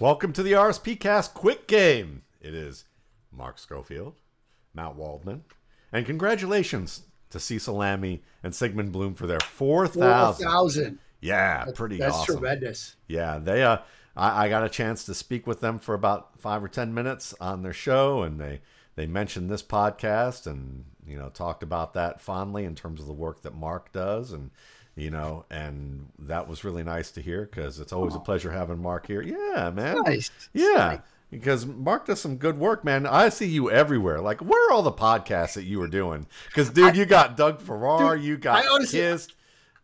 Welcome to the RSP Cast Quick Game. It is Mark Schofield, Matt Waldman, and congratulations to Cecil Lammey and Sigmund Bloom for their 4,000. 4,000. Yeah, pretty That's awesome. tremendous. Yeah, they uh I, I got a chance to speak with them for about five or ten minutes on their show and they they mentioned this podcast and you know talked about that fondly in terms of the work that Mark does and you know and that was really nice to hear because it's always a pleasure having Mark here. Yeah, man. Nice. Yeah. Because Mark does some good work, man. I see you everywhere. Like, where are all the podcasts that you were doing? Because, dude, you got Doug Farrar, Dude, you got I honestly- Kissed.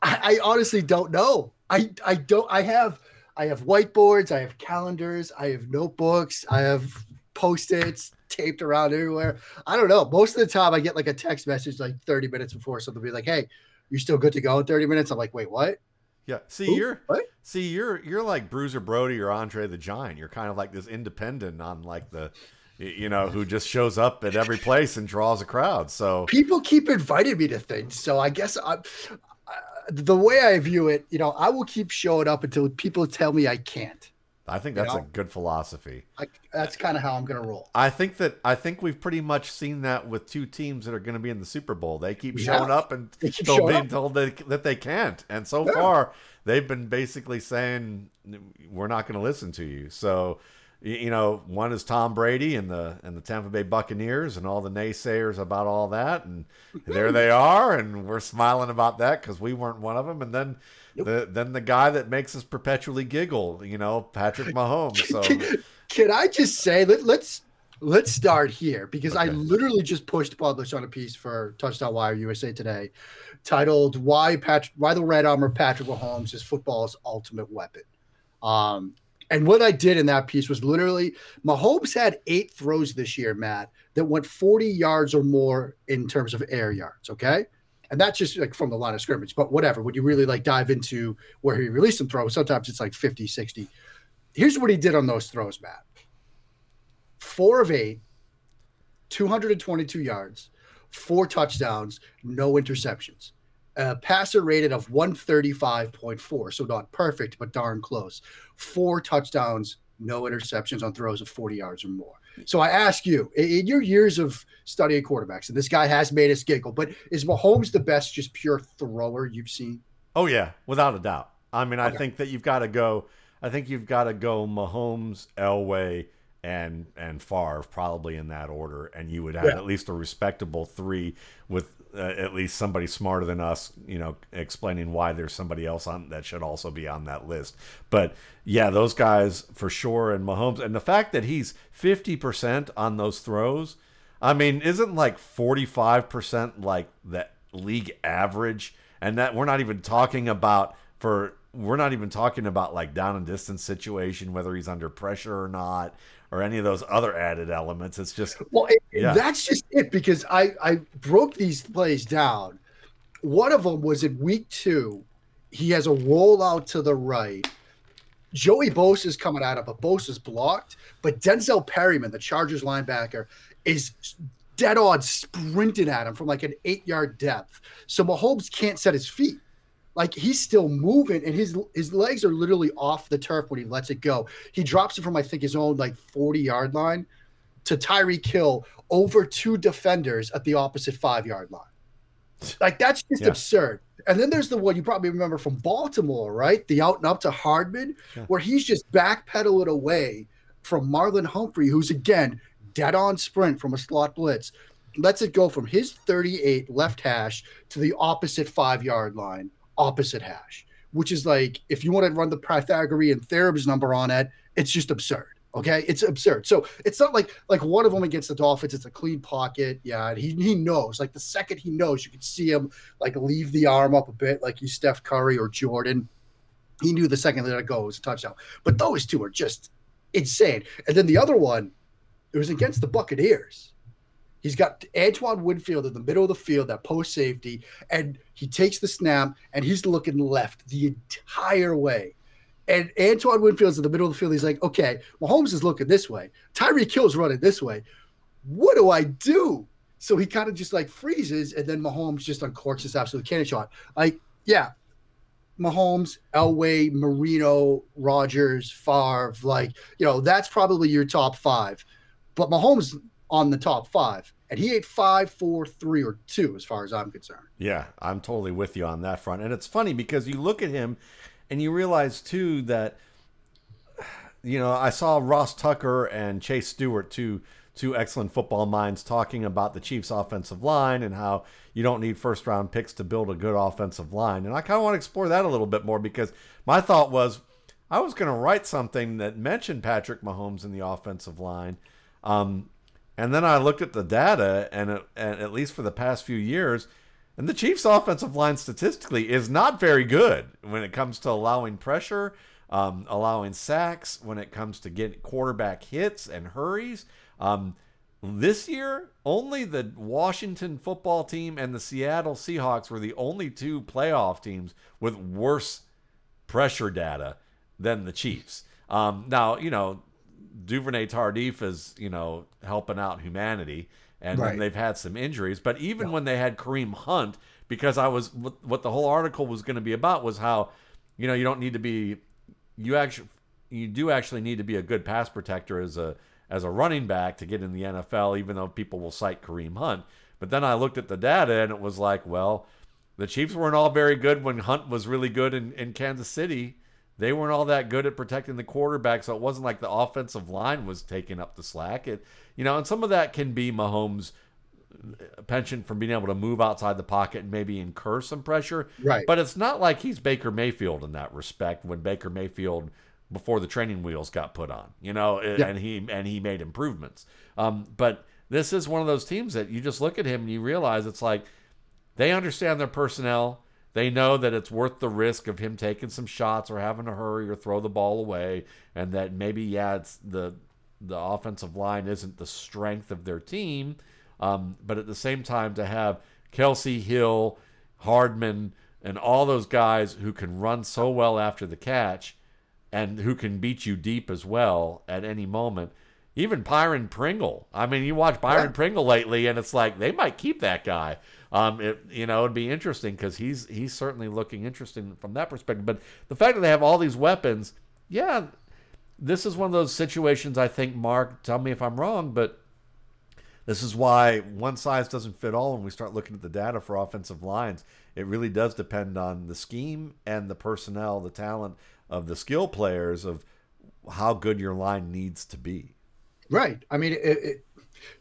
I, I honestly don't know. I I don't. I have I have whiteboards. I have calendars. I have notebooks. I have post-its taped around everywhere. I don't know. Most of the time, I get like a text message like 30 minutes before something be like, "Hey, you're still good to go in 30 minutes." I'm like, "Wait, what?" Yeah. See, Who? you're What? see, you're you're like Bruiser Brody or Andre the Giant. You're kind of like this independent on like the, you know, who just shows up at every place and draws a crowd. So People keep inviting me to things, so I guess I. The way I view it, you know, I will keep showing up until people tell me I can't. I think You that's a good philosophy. I, that's kind of how I'm gonna roll. I think that I think we've pretty much seen that with two teams that are going to be in the Super Bowl. They keep We showing up and They keep still being up. told that, that they can't. And so Yeah. far, they've been basically saying we're not going to listen to you. So, you know, one is Tom Brady and the and the Tampa Bay Buccaneers and all the naysayers about all that, and there they are, and we're smiling about that because we weren't one of them. And then. Nope. The, then the guy that makes us perpetually giggle, you know, Patrick Mahomes. So Can, can I just say let, let's let's start here because I literally just pushed publish on a piece for Touchdown Wire USA today, titled "Why Patrick Why the Red Armor Patrick Mahomes is Football's Ultimate Weapon." Um, and what I did in that piece was literally Mahomes had eight throws this year, Matt, that went 40 yards or more in terms of air yards. Okay. And that's just like from the line of scrimmage, but whatever. When you really like dive into where he released some throws, sometimes it's like 50, 60. Here's what he did on those throws, Matt. Four of eight, 222 yards, four touchdowns, no interceptions. A passer rated of 135.4, so not perfect, but darn close. Four touchdowns, no interceptions on throws of 40 yards or more. So I ask you, in your years of studying quarterbacks, and this guy has made us giggle, but is Mahomes the best just pure thrower you've seen? Oh yeah, without a doubt. I mean, I Okay. think that you've got to go. I think you've got to go Mahomes, Elway, and and Favre probably in that order, and you would have Yeah. at least a respectable three with uh, at least somebody smarter than us, you know, explaining why there's somebody else on that should also be on that list. But yeah, those guys for sure, and Mahomes, and the fact that he's fifty percent on those throws. I mean, isn't like 45% like the league average? And that we're not even talking about for we're not even talking about like down and distance situation, whether he's under pressure or not, or any of those other added elements. It's just Well, it, Yeah. that's just it because I I broke these plays down. One of them was in week two. He has a rollout to the right. Joey Bosa is coming at him, but Bosa's blocked. But Denzel Perryman, the Chargers linebacker, is dead on sprinting at him from like an eight yard depth. So Mahomes can't set his feet. Like he's still moving, and his his legs are literally off the turf when he lets it go. He drops it from I think his own like forty yard line to Tyreek Hill over two defenders at the opposite five yard line. Like that's just Yeah. absurd. And then there's the one you probably remember from Baltimore, right? The out and up to Hardman, Yeah. where he's just backpedaling away from Marlon Humphrey, who's again dead on sprint from a slot blitz. Lets it go from his 38 left hash to the opposite five yard line, opposite hash, which is like if you want to run the Pythagorean theorems number on it, it's just absurd. Okay, it's absurd. So it's not like like one of them against the Dolphins. It's a clean pocket. Yeah, he he knows. Like the second he knows, you can see him like leave the arm up a bit, like he's Steph Curry or Jordan. He knew the second that it goes touchdown. But those two are just insane. And then the other one, it was against the Buccaneers. He's got Antoine Winfield in the middle of the field, that post safety, and he takes the snap and he's looking left the entire way. And Antoine Winfield's in the middle of the field. He's like, okay, Mahomes is looking this way. Tyreek Hill's running this way. What do I do? So he kind of just like freezes, and then Mahomes just uncorks this absolute cannon shot. Like, yeah, Mahomes, Elway, Marino, Rodgers, Favre, like, you know, that's probably your top five. But Mahomes on the top five. And he ate five, four, three, or two, as far as I'm concerned. Yeah, I'm totally with you on that front. And it's funny because you look at him and you realize too that you know, I saw Ross Tucker and Chase Stuart, two two excellent football minds, talking about the Chiefs' offensive line and how you don't need first round picks to build a good offensive line. And I kind of want to explore that a little bit more because my thought was I was going to write something that mentioned Patrick Mahomes in the offensive line. Um, and then I looked at the data, and, it, and at least for the past few years, and the Chiefs' offensive line statistically is not very good when it comes to allowing pressure, um, allowing sacks, when it comes to getting quarterback hits and hurries. Um, this year, only the Washington football team and the Seattle Seahawks were the only two playoff teams with worse pressure data than the Chiefs. Um, now, you know, Duvernay Tardif is, you know, helping out humanity, and right. they've had some injuries. But even yeah. when they had Kareem Hunt, because I was what the whole article was going to be about was how, you know, you don't need to be, you actually, you do actually need to be a good pass protector as a as a running back to get in the NFL, even though people will cite Kareem Hunt. But then I looked at the data and it was like, well, the Chiefs weren't all very good when Hunt was really good in, in Kansas City they weren't all that good at protecting the quarterback, so it wasn't like the offensive line was taking up the slack. It, you know, and some of that can be Mahomes' penchant from being able to move outside the pocket and maybe incur some pressure. Right. But it's not like he's Baker Mayfield in that respect. When Baker Mayfield before the training wheels got put on, you know, yeah. and he and he made improvements. Um, but this is one of those teams that you just look at him and you realize it's like they understand their personnel they know that it's worth the risk of him taking some shots or having to hurry or throw the ball away, and that maybe yeah, it's the the offensive line isn't the strength of their team, um, but at the same time to have Kelce Hill, Hardman, and all those guys who can run so well after the catch, and who can beat you deep as well at any moment. Even Byron Pringle. I mean, you watch Byron yeah. Pringle lately, and it's like they might keep that guy. Um, it you know it'd be interesting because he's he's certainly looking interesting from that perspective. But the fact that they have all these weapons, yeah, this is one of those situations. I think Mark, tell me if I'm wrong, but this is why one size doesn't fit all when we start looking at the data for offensive lines. It really does depend on the scheme and the personnel, the talent of the skill players of how good your line needs to be. Right. I mean, it, it,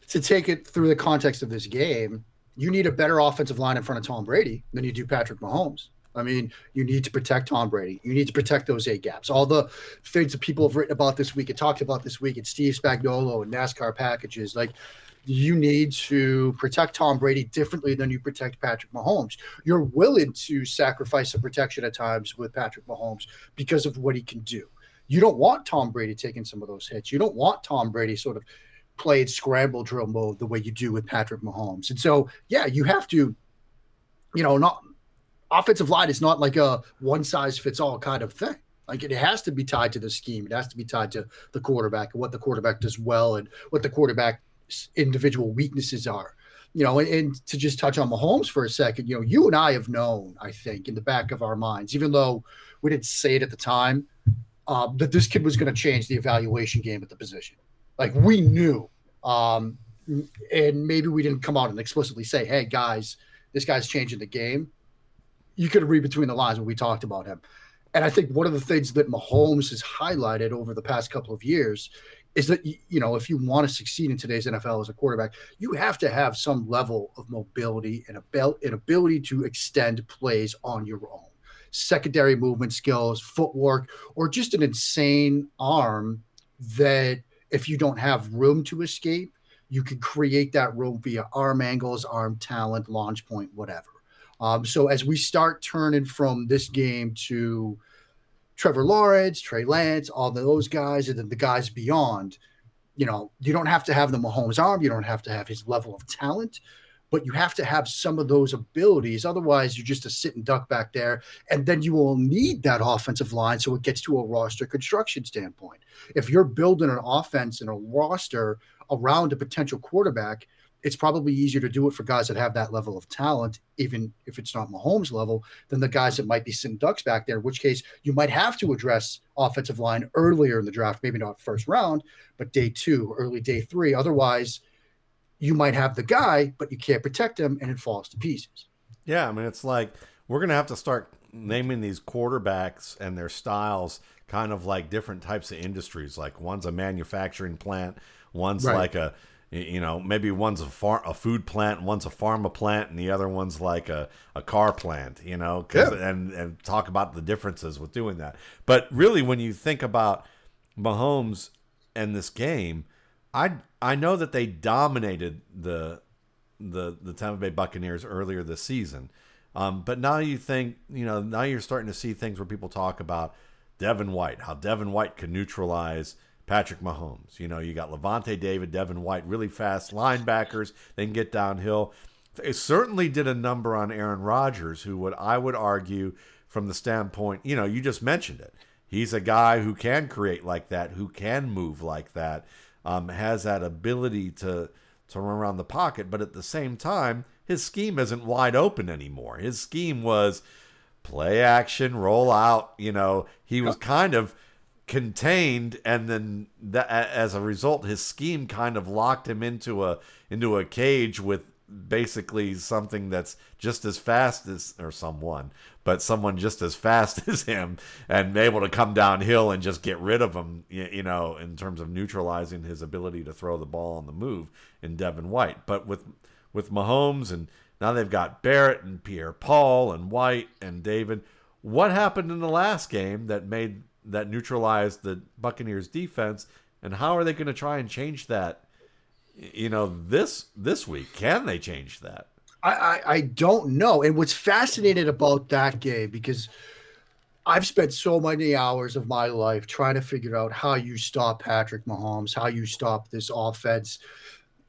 to take it through the context of this game, you need a better offensive line in front of Tom Brady than you do Patrick Mahomes. I mean, you need to protect Tom Brady. You need to protect those A gaps. All the things that people have written about this week and talked about this week, and Steve Spagnuolo and NASCAR packages, like you need to protect Tom Brady differently than you protect Patrick Mahomes. You're willing to sacrifice some protection at times with Patrick Mahomes because of what he can do. You don't want Tom Brady taking some of those hits. You don't want Tom Brady sort of played scramble drill mode the way you do with Patrick Mahomes. And so, yeah, you have to, you know, not offensive line is not like a one size fits all kind of thing. Like it has to be tied to the scheme. It has to be tied to the quarterback and what the quarterback does well and what the quarterback's individual weaknesses are. You know, and, and to just touch on Mahomes for a second, you know, you and I have known, I think, in the back of our minds, even though we didn't say it at the time, uh, that this kid was going to change the evaluation game at the position. Like we knew, um, and maybe we didn't come out and explicitly say, "Hey guys, this guy's changing the game." You could read between the lines when we talked about him. And I think one of the things that Mahomes has highlighted over the past couple of years is that you know if you want to succeed in today's NFL as a quarterback, you have to have some level of mobility and an ability to extend plays on your own. Secondary movement skills, footwork, or just an insane arm that if you don't have room to escape, you can create that room via arm angles, arm talent, launch point, whatever. Um, so as we start turning from this game to Trevor Lawrence, Trey Lance, all those guys, and then the guys beyond, you know, you don't have to have the Mahomes arm, you don't have to have his level of talent, but you have to have some of those abilities. Otherwise, you're just a sitting duck back there. And then you will need that offensive line so it gets to a roster construction standpoint. If you're building an offense and a roster around a potential quarterback, it's probably easier to do it for guys that have that level of talent, even if it's not Mahomes level, than the guys that might be sitting ducks back there. In which case, you might have to address offensive line earlier in the draft, maybe not first round, but day two, early day three. Otherwise, you might have the guy, but you can't protect him, and it falls to pieces. Yeah, I mean, it's like we're gonna have to start naming these quarterbacks and their styles kind of like different types of industries. Like one's a manufacturing plant, one's right. like a you know maybe one's a far a food plant one's a pharma plant and the other one's like a, a car plant you know yeah. and and talk about the differences with doing that but really when you think about Mahomes and this game I I know that they dominated the the the Tampa Bay Buccaneers earlier this season um, but now you think you know now you're starting to see things where people talk about Devin White how Devin White can neutralize Patrick Mahomes. You know, you got Lavonte David, Devin White, really fast linebackers. They can get downhill. It certainly did a number on Aaron Rodgers, who would I would argue from the standpoint, you know, you just mentioned it. He's a guy who can create like that, who can move like that, um, has that ability to to run around the pocket, but at the same time, his scheme isn't wide open anymore. His scheme was play action, roll out. You know, he was kind of contained and then that as a result his scheme kind of locked him into a into a cage with basically something that's just as fast as or someone but someone just as fast as him and able to come downhill and just get rid of him you know in terms of neutralizing his ability to throw the ball on the move in Devin White. But with with Mahomes and now they've got Barrett and Pierre Paul and White and David what happened in the last game that made that neutralized the Buccaneers defense? And how are they going to try and change that you know this this week can they change that? I, I, I don't know. And what's fascinating about that game because I've spent so many hours of my life trying to figure out how you stop Patrick Mahomes how you stop this offense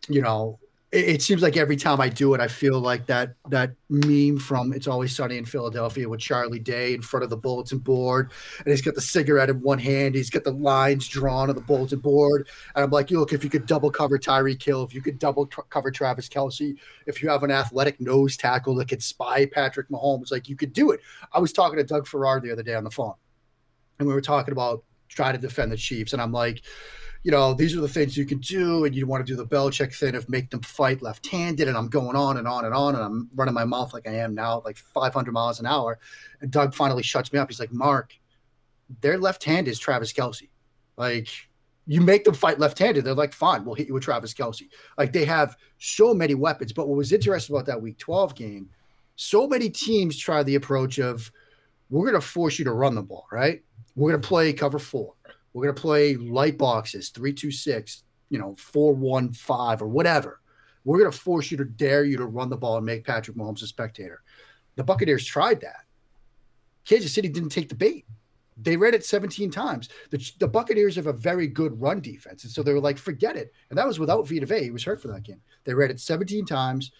you know it, it, seems like every time I do it, I feel like that that meme from "It's Always Sunny in Philadelphia" with Charlie Day in front of the bulletin board, and he's got the cigarette in one hand, he's got the lines drawn on the bulletin board, and I'm like, look, if you could double cover Tyreek Hill, if you could double t- cover Travis Kelce, if you have an athletic nose tackle that could spy Patrick Mahomes, like you could do it. I was talking to Doug Farrar the other day on the phone, and we were talking about trying to defend the Chiefs, and I'm like you know, these are the things you can do, and you want to do the Belichick thing of make them fight left-handed, and I'm going on and on and on, and I'm running my mouth like I am now, like 500 miles an hour. And Doug finally shuts me up. He's like, Mark, their left hand is Travis Kelce. Like, you make them fight left-handed, they're like, fine, we'll hit you with Travis Kelce. Like, they have so many weapons. But what was interesting about that Week 12 game, so many teams try the approach of, we're going to force you to run the ball, right? We're going to play cover four we're going to play light boxes, three, two, six, you know, four, one, five, or whatever. We're going to force you to dare you to run the ball and make Patrick Mahomes a spectator. The Buccaneers tried that. Kansas City didn't take the bait. They read it 17 times. The, the Buccaneers have a very good run defense. And so they were like, forget it. And that was without Vita. He was hurt for that game. They read it 17 times.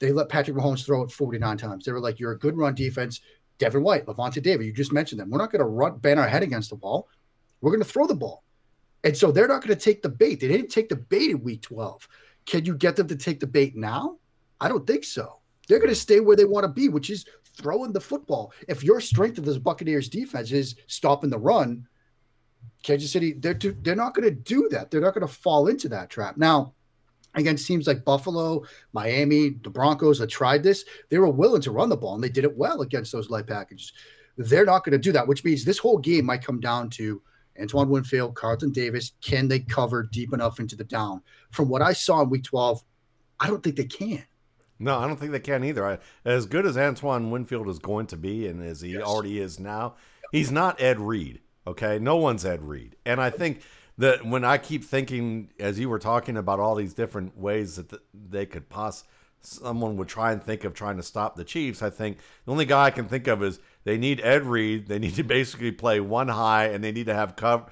They let Patrick Mahomes throw it 49 times. They were like, you're a good run defense. Devin White, Lavonte David, you just mentioned them. We're not going to run, bang our head against the wall. We're going to throw the ball. And so they're not going to take the bait. They didn't take the bait in week 12. Can you get them to take the bait now? I don't think so. They're going to stay where they want to be, which is throwing the football. If your strength of this Buccaneers defense is stopping the run, Kansas City, they're, they're not going to do that. They're not going to fall into that trap. Now, against teams like Buffalo, Miami, the Broncos that tried this, they were willing to run the ball and they did it well against those light packages. They're not going to do that, which means this whole game might come down to Antoine Winfield, Carlton Davis, can they cover deep enough into the down? From what I saw in week 12, I don't think they can. No, I don't think they can either. I, as good as Antoine Winfield is going to be, and as he yes. already is now, he's not Ed Reed. Okay, no one's Ed Reed, and I think that when I keep thinking, as you were talking about all these different ways that the, they could possibly, someone would try and think of trying to stop the Chiefs, I think the only guy I can think of is they need Ed Reed. They need to basically play one high, and they need to have cover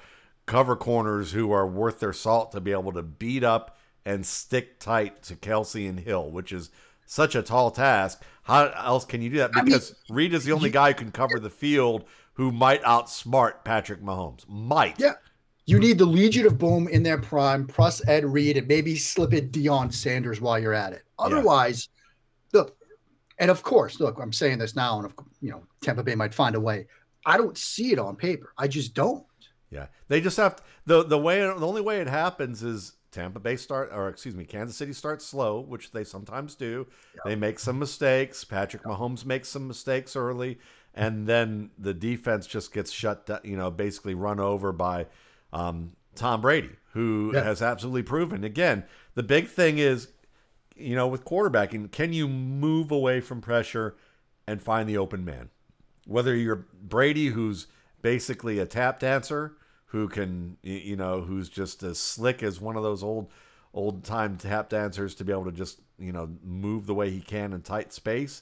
cover corners who are worth their salt to be able to beat up and stick tight to Kelce and Hill, which is such a tall task. How else can you do that? Because I mean, Reed is the only guy who can cover the field who might outsmart Patrick Mahomes. Might. Yeah. You need the Legion of Boom in their prime, plus Ed Reed, and maybe slip it Deion Sanders while you're at it. Otherwise, yeah. And of course, look, I'm saying this now, and of, you know, Tampa Bay might find a way. I don't see it on paper. I just don't. Yeah, they just have to, the the way the only way it happens is Tampa Bay start or excuse me, Kansas City starts slow, which they sometimes do. They make some mistakes. Patrick Mahomes makes some mistakes early, and then the defense just gets shut down. You know, basically run over by um, Tom Brady, who yeah. has absolutely proven. Again, the big thing is, you know, with quarterbacking, can you move away from pressure and find the open man? Whether you're Brady, who's basically a tap dancer, who can, you know, who's just as slick as one of those old, old time tap dancers to be able to just, you know, move the way he can in tight space,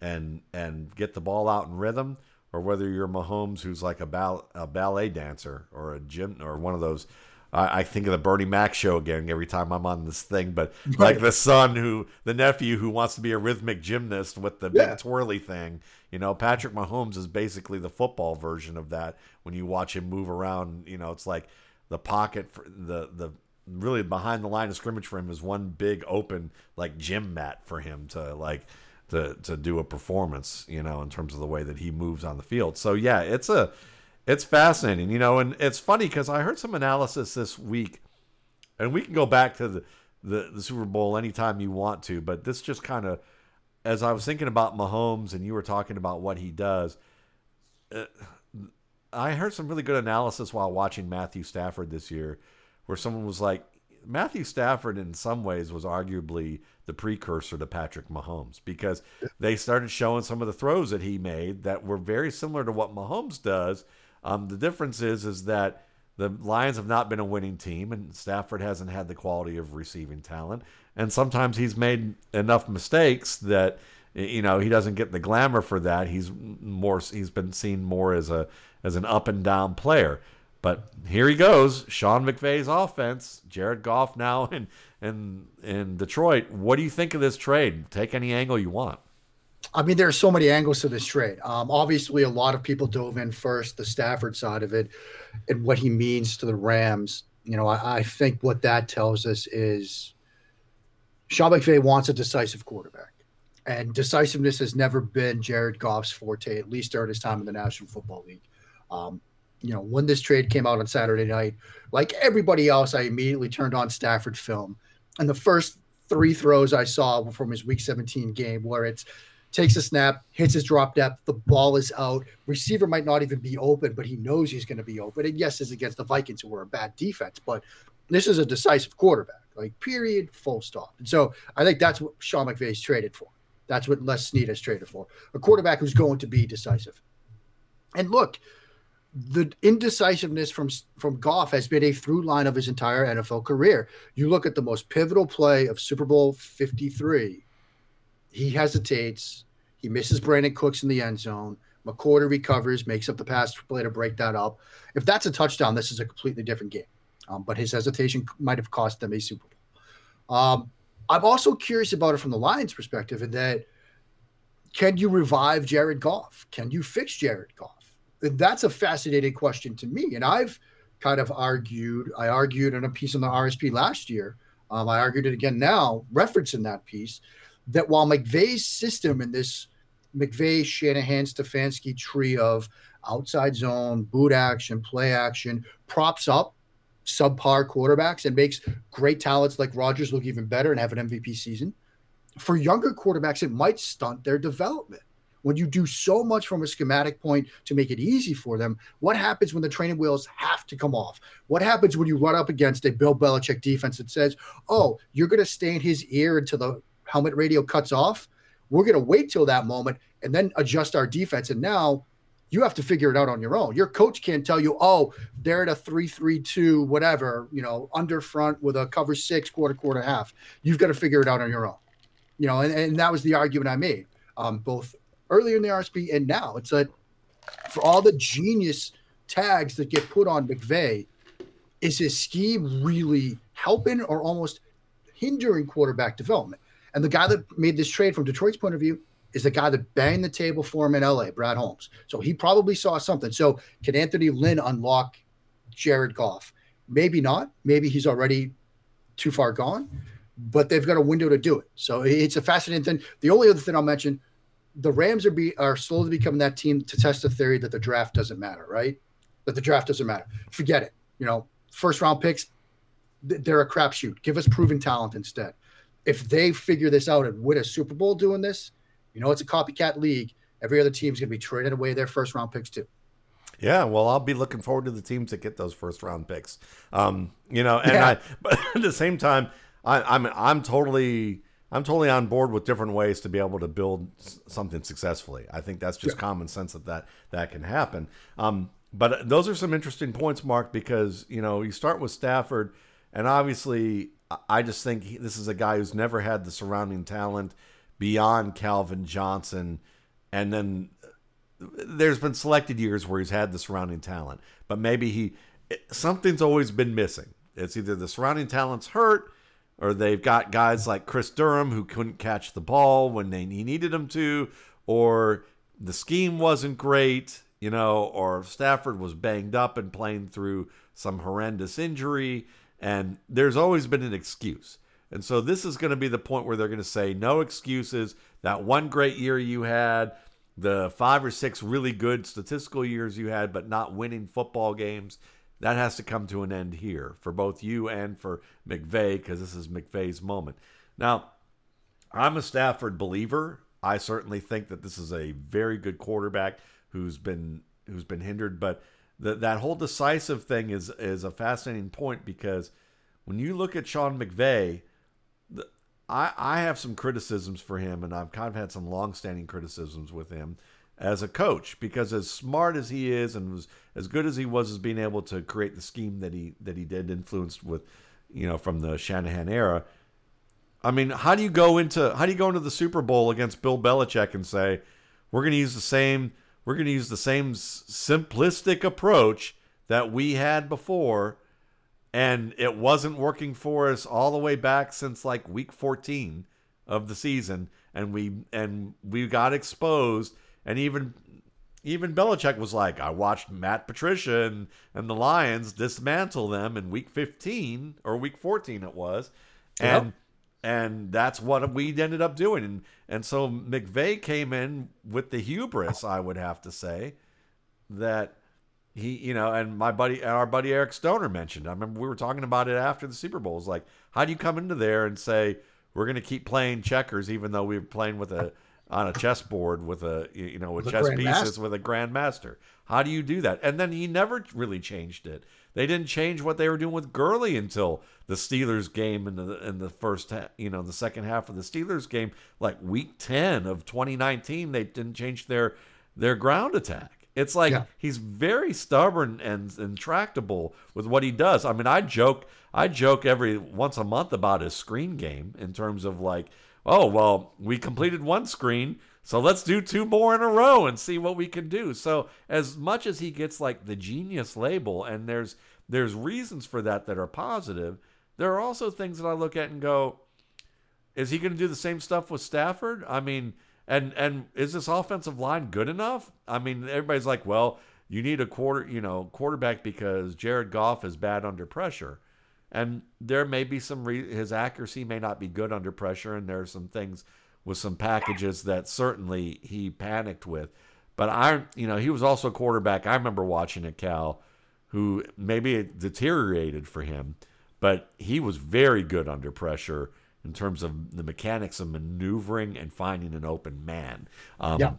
and and get the ball out in rhythm or whether you're Mahomes, who's like a, ball, a ballet dancer or a gym or one of those. I, I, think of the Bernie Mac show again every time I'm on this thing, but right. like the son who, the nephew who wants to be a rhythmic gymnast with the yeah. big twirly thing. You know, Patrick Mahomes is basically the football version of that. When you watch him move around, you know, it's like the pocket for the the really behind the line of scrimmage for him is one big open like gym mat for him to like to to do a performance, you know, in terms of the way that he moves on the field. So yeah, it's a it's fascinating, you know, and it's funny because I heard some analysis this week, and we can go back to the the, the Super Bowl anytime you want to, but this just kind of as I was thinking about Mahomes and you were talking about what he does. Uh, I heard some really good analysis while watching Matthew Stafford this year, where someone was like, Matthew Stafford, in some ways, was arguably the precursor to Patrick Mahomes because they started showing some of the throws that he made that were very similar to what Mahomes does. Um, the difference is is that the Lions have not been a winning team, and Stafford hasn't had the quality of receiving talent. And sometimes he's made enough mistakes that you know he doesn't get the glamour for that. He's more he's been seen more as a as an up and down player. But here he goes, Sean McVay's offense. Jared Goff now in in in Detroit. What do you think of this trade? Take any angle you want. I mean, there are so many angles to this trade. Um, obviously, a lot of people dove in first, the Stafford side of it, and what he means to the Rams. You know, I, I think what that tells us is Sean McVay wants a decisive quarterback. And decisiveness has never been Jared Goff's forte, at least during his time in the National Football League. Um, you know, when this trade came out on Saturday night, like everybody else, I immediately turned on Stafford film. And the first three throws I saw from his week 17 game where it's takes a snap, hits his drop depth, the ball is out. Receiver might not even be open, but he knows he's going to be open. And yes, it's against the Vikings, who are a bad defense, but this is a decisive quarterback, like period, full stop. And so I think that's what Sean McVay's traded for. That's what Les Snead has traded for. A quarterback who's going to be decisive. And look, the indecisiveness from from Goff has been a through line of his entire NFL career. You look at the most pivotal play of Super Bowl 53. He hesitates. He misses Brandin Cooks in the end zone. McCourty recovers, makes up the pass play to break that up. If that's a touchdown, this is a completely different game. Um, but his hesitation might have cost them a Super Bowl. Um, I'm also curious about it from the Lions' perspective in that can you revive Jared Goff? Can you fix Jared Goff? that's a fascinating question to me. And I've kind of argued, I argued in a piece on the RSP last year. Um, I argued it again now, referencing that piece, that while McVay's system and this McVay, Shanahan, Stefanski tree of outside zone, boot action, play action, props up subpar quarterbacks and makes great talents like Rodgers look even better and have an MVP season. For younger quarterbacks, it might stunt their development when you do so much from a schematic point to make it easy for them, what happens when the training wheels have to come off? What happens when you run up against a Bill Belichick defense that says, oh, you're going to stay in his ear until the helmet radio cuts off? We're going to wait till that moment and then adjust our defense. And now you have to figure it out on your own. Your coach can't tell you, oh, they're at a three-three-two, whatever, you know, under front with a cover six, quarter, quarter, half. You've got to figure it out on your own. You know, and, and that was the argument I made, um, both earlier in the RSP and now. It's like for all the genius tags that get put on McVay, is his scheme really helping or almost hindering quarterback development? And the guy that made this trade from Detroit's point of view is the guy that banged the table for him in LA, Brad Holmes. So he probably saw something. So can Anthony Lynn unlock Jared Goff? Maybe not. Maybe he's already too far gone, but they've got a window to do it. So it's a fascinating thing. The only other thing I'll mention the Rams are be are slowly becoming that team to test the theory that the draft doesn't matter, right? That the draft doesn't matter. Forget it. You know, first round picks, they're a crapshoot. Give us proven talent instead. If they figure this out and win a Super Bowl doing this, you know it's a copycat league. Every other team's going to be trading away their first round picks too. Yeah, well, I'll be looking forward to the teams that get those first round picks. Um, you know, and yeah. I, but at the same time, I, I'm I'm totally I'm totally on board with different ways to be able to build something successfully. I think that's just yeah. common sense that that, that can happen. Um, but those are some interesting points, Mark, because you know you start with Stafford, and obviously I just think he, this is a guy who's never had the surrounding talent beyond Calvin Johnson, and then there's been selected years where he's had the surrounding talent, but maybe he something's always been missing. It's either the surrounding talent's hurt or they've got guys like Kris Durham who couldn't catch the ball when they he needed him to, or the scheme wasn't great, you know, or Stafford was banged up and playing through some horrendous injury, and there's always been an excuse. And so this is going to be the point where they're going to say no excuses. That one great year you had, the five or six really good statistical years you had, but not winning football games that has to come to an end here for both you and for McVay because this is McVay's moment. Now, I'm a Stafford believer. I certainly think that this is a very good quarterback who's been who's been hindered, but the, that whole decisive thing is is a fascinating point because when you look at Sean McVay, I I have some criticisms for him, and I've kind of had some long-standing criticisms with him as a coach because as smart as he is and was as good as he was as being able to create the scheme that he that he did influenced with you know from the Shanahan era I mean how do you go into how do you go into the Super Bowl against Bill Belichick and say we're going to use the same we're going to use the same simplistic approach that we had before and it wasn't working for us all the way back since like week 14 of the season and we and we got exposed and even even Belichick was like, I watched Matt Patricia and, and the Lions dismantle them in week 15 or week 14 it was. And yep. And that's what we ended up doing. And and so McVay came in with the hubris, I would have to say, that he, you know, and my buddy our buddy Eric Stoner mentioned. I remember we were talking about it after the Super Bowl. Like, how do you come into there and say we're gonna keep playing checkers even though we were playing with a on a chessboard with a you know with the chess pieces master. with a grandmaster. How do you do that? And then he never really changed it. They didn't change what they were doing with Gurley until the Steelers game in the in the first you know the second half of the Steelers game, like week ten of 2019. They didn't change their their ground attack. It's like yeah. he's very stubborn and intractable with what he does. I mean, I joke I joke every once a month about his screen game in terms of like oh, well, we completed one screen, so let's do two more in a row and see what we can do. So, as much as he gets like the genius label, and there's there's reasons for that that are positive, there are also things that I look at and go, is he going to do the same stuff with Stafford? I mean, and and is this offensive line good enough? I mean, everybody's like, well, you need a quarter, you know, quarterback because Jared Goff is bad under pressure and there may be some re- his accuracy may not be good under pressure, and there are some things with some packages that certainly he panicked with. But I, you know, he was also a quarterback. I remember watching at Cal, who maybe it deteriorated for him, but he was very good under pressure in terms of the mechanics of maneuvering and finding an open man. Um, yeah.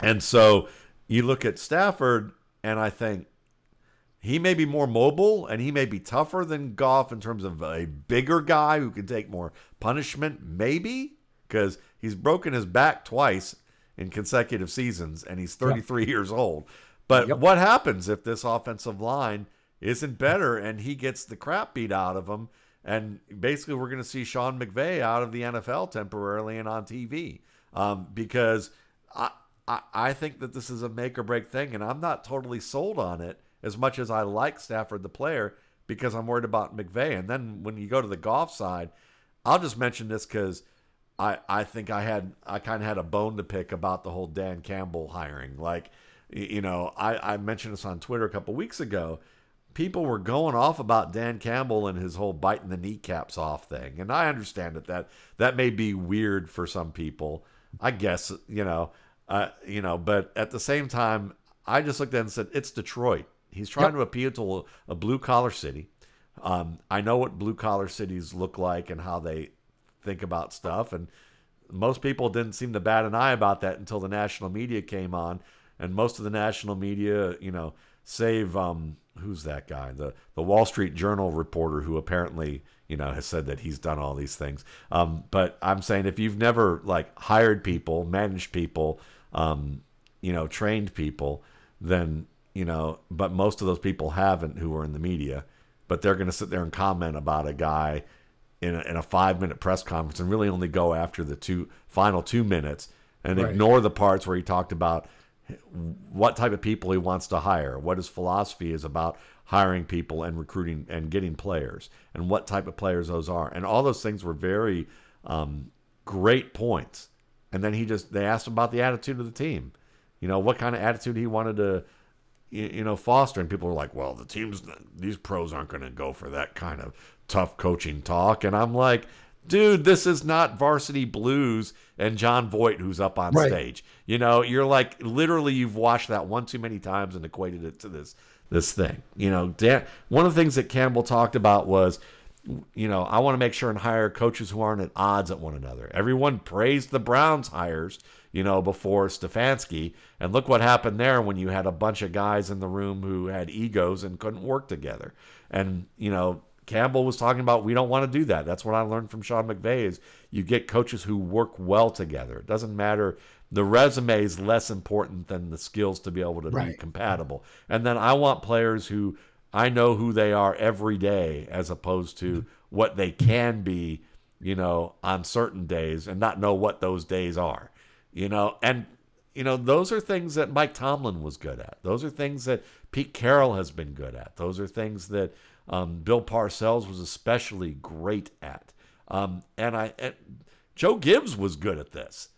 And so you look at Stafford, and I think he may be more mobile and he may be tougher than Goff in terms of a bigger guy who can take more punishment, maybe, because he's broken his back twice in consecutive seasons and he's 33 yep. years old. But yep. what happens if this offensive line isn't better and he gets the crap beat out of him? And basically, we're going to see Sean McVay out of the NFL temporarily and on TV um, because I, I, I think that this is a make or break thing, and I'm not totally sold on it as much as I like Stafford the player because I'm worried about McVay. And then when you go to the Goff side, I'll just mention this because I, I think I had I kind of had a bone to pick about the whole Dan Campbell hiring. Like, you know, I, I mentioned this on Twitter a couple weeks ago. people were going off about Dan Campbell and his whole biting the kneecaps off thing. And I understand that that, that may be weird for some people. I guess, you know, uh, you know, but at the same time, I just looked at it and said, it's Detroit. He's trying yep. to appeal to a, a blue collar city. Um, I know what blue collar cities look like and how they think about stuff. And most people didn't seem to bat an eye about that until the national media came on. And most of the national media, you know, save um, who's that guy? The the Wall Street Journal reporter who apparently you know has said that he's done all these things. Um, but I'm saying if you've never like hired people, managed people, um, you know, trained people, then you know, but most of those people haven't who are in the media. But they're going to sit there and comment about a guy in a, in a five minute press conference and really only go after the two final two minutes and right. ignore the parts where he talked about what type of people he wants to hire, what his philosophy is about hiring people and recruiting and getting players, and what type of players those are. And all those things were very um, great points. And then he just they asked him about the attitude of the team. You know, what kind of attitude he wanted to you know foster and people were like well the teams these pros aren't going to go for that kind of tough coaching talk and i'm like dude, this is not varsity blues and Jon Voight who's up on right. stage. You know, you're like literally you've watched that one too many times and equated it to this this thing. You know, Dan, one of the things that Campbell talked about was you know, I want to make sure and hire coaches who aren't at odds at one another. Everyone praised the Browns hires, you know, before Stefanski, and look what happened there when you had a bunch of guys in the room who had egos and couldn't work together. And you know, Campbell was talking about we don't want to do that. That's what I learned from Sean McVay is you get coaches who work well together. It doesn't matter the resume is less important than the skills to be able to right. be compatible. And then I want players who I know who they are every day as opposed to mm-hmm. what they can be, you know, on certain days and not know what those days are. You know, and you know, those are things that Mike Tomlin was good at. Those are things that Pete Carroll has been good at. Those are things that um, Bill Parcells was especially great at. Um, and I, and Joe Gibbs was good at this.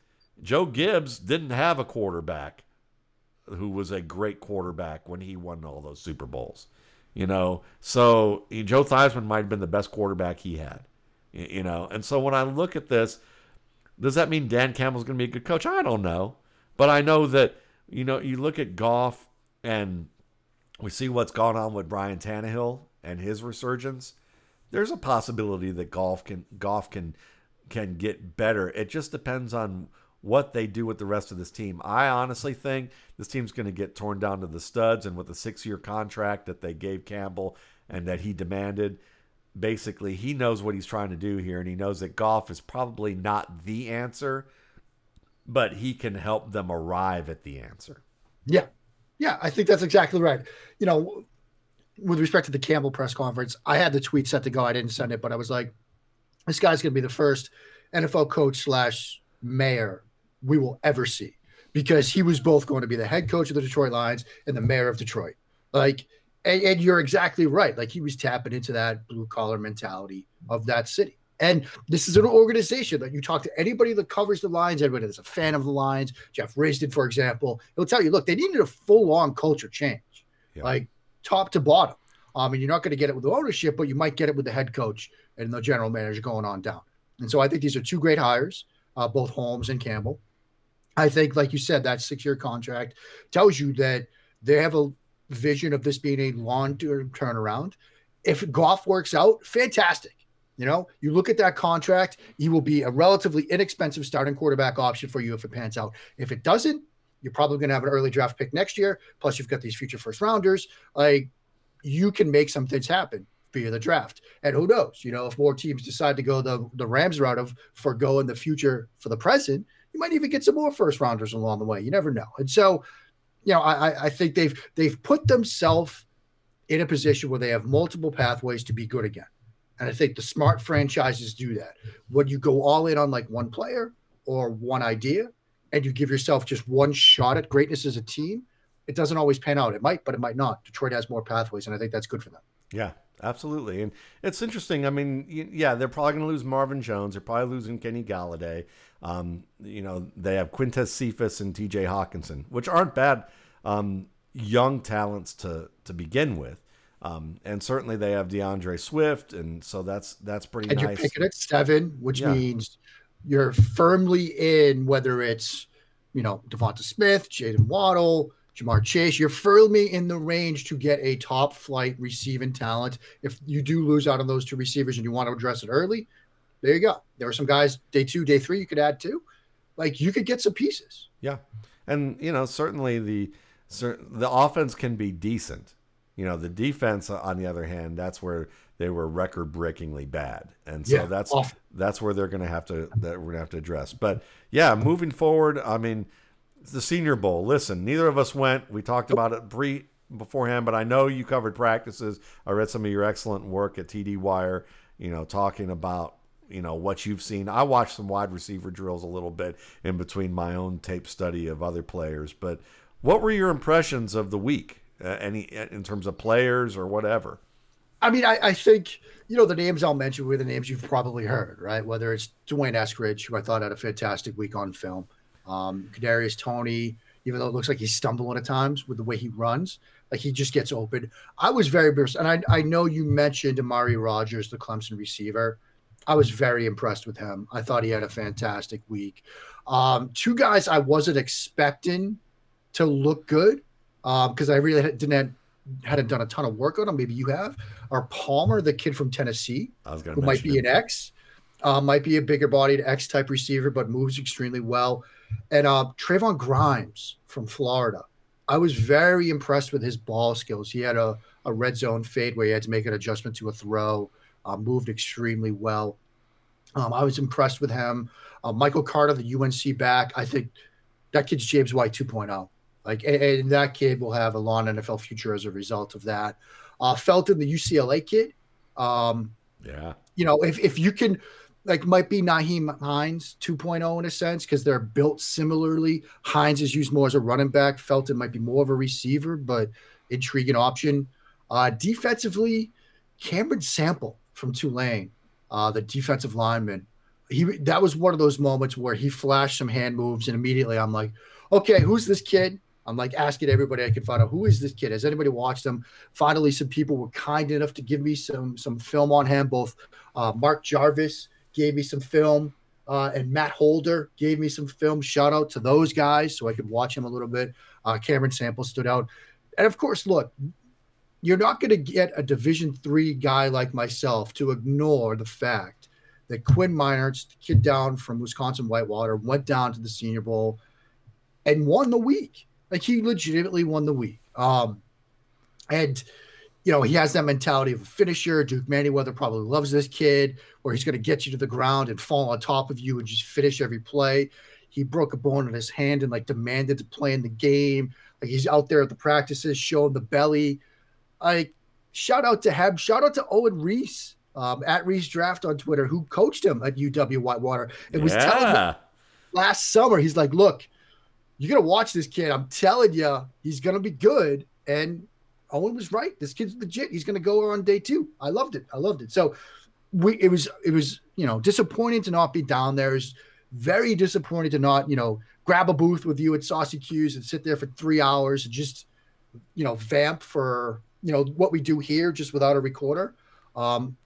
Joe Gibbs didn't have a quarterback who was a great quarterback when he won all those Super Bowls. You know, so Joe Theismann might have been the best quarterback he had. You know, and so when I look at this, does that mean Dan Campbell's going to be a good coach? I don't know, but I know that you know you look at Goff and we see what's gone on with Brian Tannehill and his resurgence, there's a possibility that Goff can Goff can can get better. It just depends on what they do with the rest of this team. I honestly think this team's going to get torn down to the studs, and with the six-year contract that they gave Campbell and that he demanded, basically he knows what he's trying to do here, and he knows that Goff is probably not the answer, but he can help them arrive at the answer. Yeah, yeah, I think that's exactly right. You know, with respect to the Campbell press conference, I had the tweet set to go. I didn't send it, but I was like, this guy's going to be the first NFL coach slash mayor we will ever see because he was both going to be the head coach of the Detroit Lions and the mayor of Detroit. Like, and, and you're exactly right. Like, he was tapping into that blue collar mentality of that city. And this is an organization that you talk to anybody that covers the Lions, everybody that's a fan of the Lions, Jeff Risdon, for example, he'll tell you, look, they needed a full on culture change. Yeah. Like, top to bottom. Um, and you're not going to get it with the ownership, but you might get it with the head coach and the general manager going on down. And so I think these are two great hires, uh, both Holmes and Campbell. I think, like you said, that six year contract tells you that they have a vision of this being a long term turnaround. If Goff works out, fantastic. You know, you look at that contract, he will be a relatively inexpensive starting quarterback option for you if it pans out. If it doesn't, you're probably going to have an early draft pick next year. Plus, you've got these future first rounders. Like, you can make some things happen via the draft. And who knows? You know, if more teams decide to go the the Rams route of forego in the future for the present, you might even get some more first rounders along the way. You never know. And so, you know, I, I think they've they've put themselves in a position where they have multiple pathways to be good again. And I think the smart franchises do that. When you go all in on like one player or one idea, and you give yourself just one shot at greatness as a team, it doesn't always pan out. It might, but it might not. Detroit has more pathways, and I think that's good for them. Yeah, absolutely. And it's interesting. I mean, yeah, they're probably going to lose Marvin Jones. They're probably losing Kenny Golladay. Um, you know, they have Quintez Cephus and T.J. Hockenson, which aren't bad um, young talents to to begin with. Um, and certainly they have D'Andre Swift, and so that's that's pretty and nice. you're picking at seven, which Yeah. means you're firmly in whether it's you know Devonta Smith, Jaylen Waddle, Ja'Marr Chase. You're firmly in the range to get a top flight receiving talent. If you do lose out on those two receivers and you want to address it early, there you go. There are some guys day two, day three you could add to. Like you could get some pieces. Yeah, and you know certainly the the offense can be decent. You know the defense, on the other hand, that's where they were record breakingly bad, and so Yeah, that's awful. that's where they're going to have to that we're going to have to address. But yeah, moving forward, I mean, the Senior Bowl. Listen, neither of us went. We talked about it pre beforehand, but I know you covered practices. I read some of your excellent work at TD Wire. You know, talking about you know what you've seen. I watched some wide receiver drills a little bit in between my own tape study of other players. But what were your impressions of the week? Uh, any in terms of players or whatever? I mean, I, I think you know the names I'll mention were the names you've probably heard, right? Whether it's D'Wayne Eskridge, who I thought had a fantastic week on film, um, Kadarius Toney, even though it looks like he's stumbling at times with the way he runs, like he just gets open. I was very impressed, and I I know you mentioned Amari Rogers, the Clemson receiver. I was very impressed with him. I thought he had a fantastic week. Um, two guys I wasn't expecting to look good because I really didn't hadn't done a ton of work on him. Maybe you have. Are Palmer, the kid from Tennessee, who might be an X, uh, might be a bigger bodied X type receiver, but moves extremely well. And uh, Trevon Grimes from Florida. I was very impressed with his ball skills. He had a, a red zone fade where he had to make an adjustment to a throw, uh, moved extremely well. Um, I was impressed with him. Uh, Michael Carter, the UNC back, I think that kid's James White 2.0. Like, and, and that kid will have a long NFL future as a result of that. Uh, Felton, the UCLA kid, um, Yeah, you know, if, if you can, like, might be Nyheim Hines 2.0 in a sense because they're built similarly. Hines is used more as a running back. Felton might be more of a receiver, but intriguing option. Uh, defensively, Cameron Sample from Tulane, uh, the defensive lineman. He that was one of those moments where he flashed some hand moves, and immediately I'm like, okay, who's this kid? I'm like asking everybody I could find out who is this kid? Has anybody watched him? Finally, some people were kind enough to give me some some film on him. Both uh, Mark Jarvis gave me some film, uh, and Matt Holder gave me some film. Shout out to those guys so I could watch him a little bit. Uh, Cameron Sample stood out, and of course, look, you're not going to get a Division three guy like myself to ignore the fact that Quinn Meinerz, the kid down from Wisconsin Whitewater, went down to the Senior Bowl and won the week. Like he legitimately won the week. Um, and you know he has that mentality of a finisher. Duke Manyweather probably loves this kid, where he's going to get you to the ground and fall on top of you and just finish every play. He broke a bone in his hand and like demanded to play in the game. Like he's out there at the practices showing the belly. Like shout out to him. Shout out to Owen Reese um, at Reese Draft on Twitter, who coached him at UW Whitewater. It was telling me last summer. He's like, look, you're gonna watch this kid. I'm telling you, he's gonna be good. And Owen was right. This kid's legit. He's gonna go on day two. I loved it. I loved it. So we it was it was you know disappointing to not be down there. It's very disappointing to not you know grab a booth with you at Saucy Q's and sit there for three hours and just you know vamp for you know what we do here just without a recorder. Um,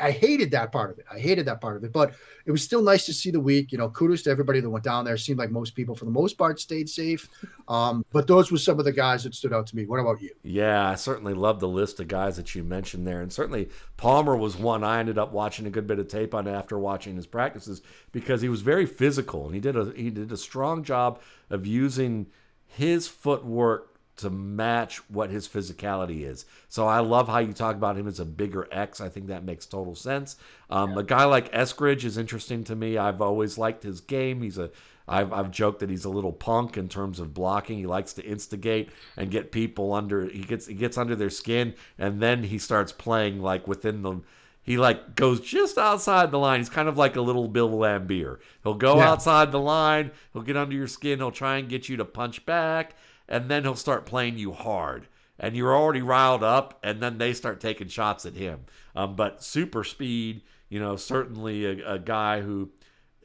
I hated that part of it. I hated that part of it, but it was still nice to see the week. You know, kudos to everybody that went down there. Seemed like most people, for the most part, stayed safe. Um, but those were some of the guys that stood out to me. What about you? Yeah, I certainly love the list of guys that you mentioned there. And certainly Palmer was one I ended up watching a good bit of tape on after watching his practices because he was very physical and he did a he did a strong job of using his footwork to match what his physicality is. So I love how you talk about him as a bigger X. I think that makes total sense. Um, A guy like Eskridge is interesting to me. I've always liked his game. He's a I've, I've joked that he's a little punk in terms of blocking. He likes to instigate and get people under. He gets he gets under their skin, and then he starts playing like within the. He like goes just outside the line. He's kind of like a little Bill Laimbeer. He'll go Yeah. outside the line. He'll get under your skin. He'll try and get you to punch back, and then he'll start playing you hard. And you're already riled up, and then they start taking shots at him. Um, but super speed, you know, certainly a, a guy who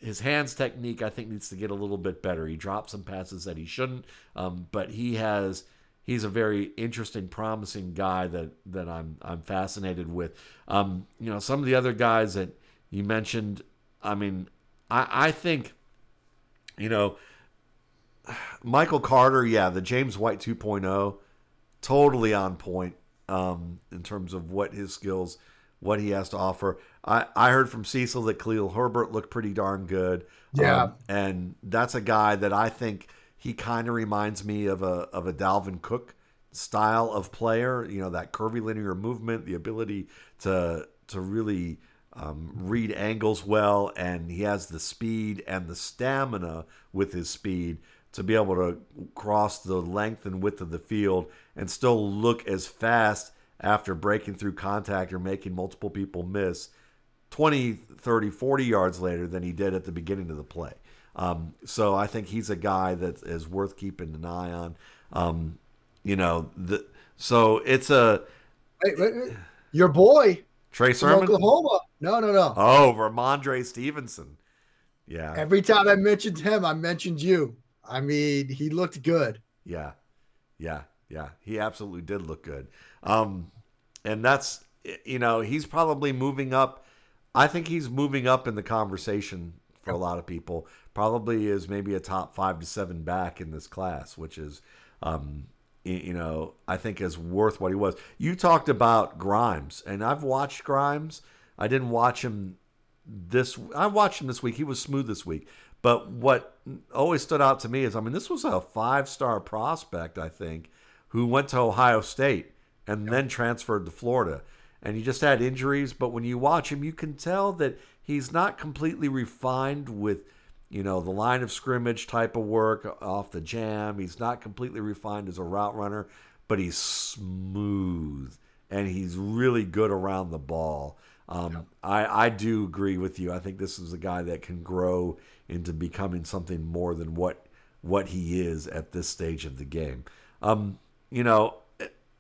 his hands technique I think needs to get a little bit better. He dropped some passes that he shouldn't, um, but he has he's a very interesting, promising guy that that I'm I'm fascinated with. Um, you know, some of the other guys that you mentioned. I mean, I I think, you know, Michael Carter. Yeah, the James White 2.0, totally on point um, in terms of what his skills, what he has to offer. I I heard from Cecil that Khalil Herbert looked pretty darn good. Yeah, um, and that's a guy that I think he kind of reminds me of a of a Dalvin Cook style of player. You know that curvilinear movement, the ability to to really um, read angles well, and he has the speed and the stamina with his speed to be able to cross the length and width of the field and still look as fast after breaking through contact or making multiple people miss 20, 30, 40 yards later than he did at the beginning of the play. Um, so I think he's a guy that is worth keeping an eye on. Um, you know, the, so it's a wait, wait, wait. your boy Trey Sermon, Oklahoma. No, no, no. Oh, Rhamondre Stevenson. Yeah. Every time I mentioned him, I mentioned you. I mean, he looked good. Yeah, yeah, yeah. He absolutely did look good. Um, and that's you know he's probably moving up. I think he's moving up in the conversation for a lot of people. Probably is maybe a top five to seven back in this class, which is, um, you know, I think is worth what he was. You talked about Grimes, and I've watched Grimes. I didn't watch him this. I watched him this week. He was smooth this week. But what always stood out to me is, I mean, this was a five-star prospect, I think, who went to Ohio State and yep. then transferred to Florida. And he just had injuries, but when you watch him, you can tell that he's not completely refined with, you know, the line of scrimmage type of work off the jam. He's not completely refined as a route runner, but he's smooth and he's really good around the ball. Um, I, I do agree with you. I think this is a guy that can grow into becoming something more than what what he is at this stage of the game. Um, you know,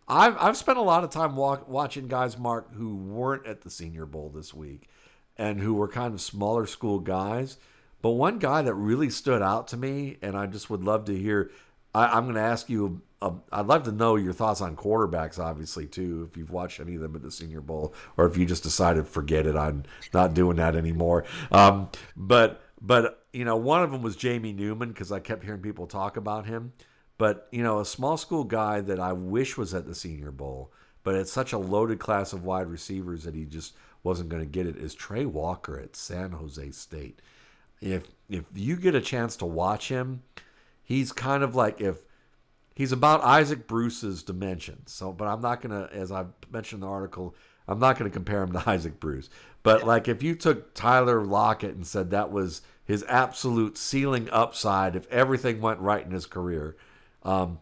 I've I've spent a lot of time walk, watching guys, Mark, who weren't at the Senior Bowl this week, and who were kind of smaller school guys. But one guy that really stood out to me, and I just would love to hear. I, am going to ask you um, I'd love to know your thoughts on quarterbacks, obviously, too. If you've watched any of them at the Senior Bowl, or if you just decided forget it, I'm not doing that anymore. Um, but but you know, one of them was Jamie Newman because I kept hearing people talk about him. But you know, a small school guy that I wish was at the Senior Bowl, but it's such a loaded class of wide receivers that he just wasn't going to get it. Is Tre Walker at San Jose State? If if you get a chance to watch him, he's kind of like if he's about Isaac Bruce's dimensions. So, but I'm not gonna, as I mentioned in the article, I'm not gonna compare him to Isaac Bruce. But like if you took Tyler Lockett and said that was his absolute ceiling upside if everything went right in his career, um,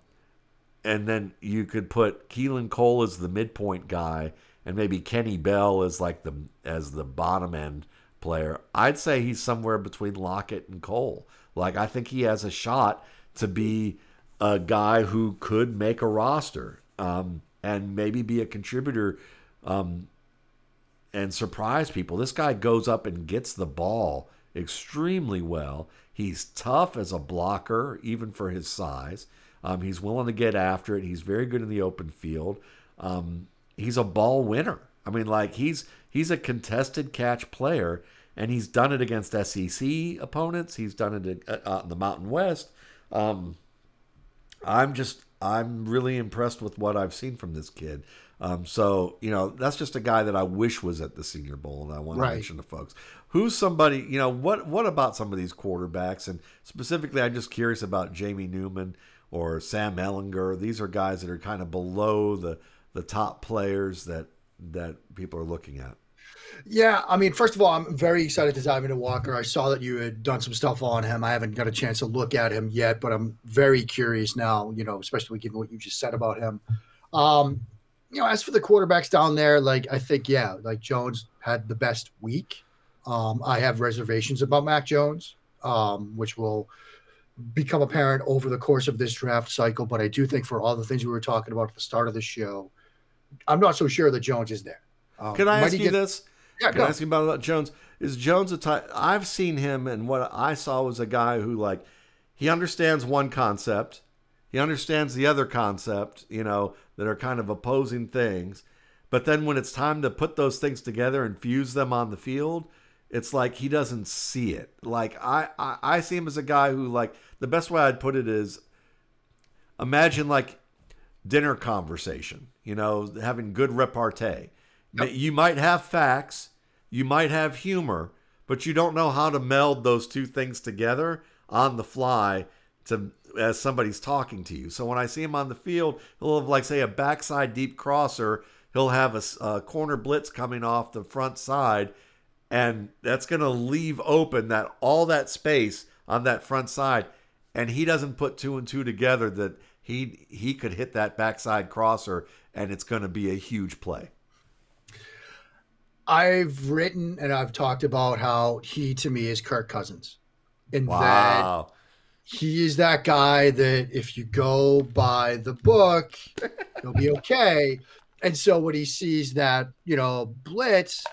and then you could put Keelan Cole as the midpoint guy, and maybe Kenny Bell as like the as the bottom end player. I'd say he's somewhere between Lockett and Cole. Like I think he has a shot to be a guy who could make a roster um, and maybe be a contributor um, and surprise people. This guy goes up and gets the ball extremely well. He's tough as a blocker, even for his size. Um, he's willing to get after it. He's very good in the open field. Um, he's a ball winner. I mean, like he's he's a contested catch player, and he's done it against SEC opponents. He's done it uh, out in the Mountain West. Um, I'm just I'm really impressed with what I've seen from this kid. Um, so you know that's just a guy that I wish was at the Senior Bowl, and I want right. to mention to folks who's somebody. You know what what about some of these quarterbacks, and specifically, I'm just curious about Jamie Newman or Sam Ehlinger. These are guys that are kind of below the the top players that that people are looking at. Yeah, I mean, first of all, I'm very excited to dive into Walker. I saw that you had done some stuff on him. I haven't got a chance to look at him yet, but I'm very curious now. You know, especially given what you just said about him. Um, you know, as for the quarterbacks down there, like I think, yeah, like Jones had the best week. Um, I have reservations about Mac Jones, um, which will become apparent over the course of this draft cycle. But I do think for all the things we were talking about at the start of the show, I'm not so sure that Jones is there. Um, Can I ask you get, this? Yeah, Can I ask you about, about Jones? Is Jones a type? I've seen him, and what I saw was a guy who like he understands one concept, He understands the other concept, you know, that are kind of opposing things. But then when it's time to put those things together and fuse them on the field, it's like he doesn't see it. Like I, I, I see him as a guy who like the best way I'd put it is imagine like dinner conversation, you know, having good repartee. Yep. You might have facts, you might have humor, but you don't know how to meld those two things together on the fly to as somebody's talking to you. So when I see him on the field, he'll have like say a backside deep crosser. He'll have a, a corner blitz coming off the front side, and that's going to leave open that all that space on that front side. And he doesn't put two and two together that he he could hit that backside crosser, and it's going to be a huge play. I've written and I've talked about how he to me is Kirk Cousins. And wow. that he is that guy that if you go by the book, you'll be okay. And so when he sees that, you know, blitz,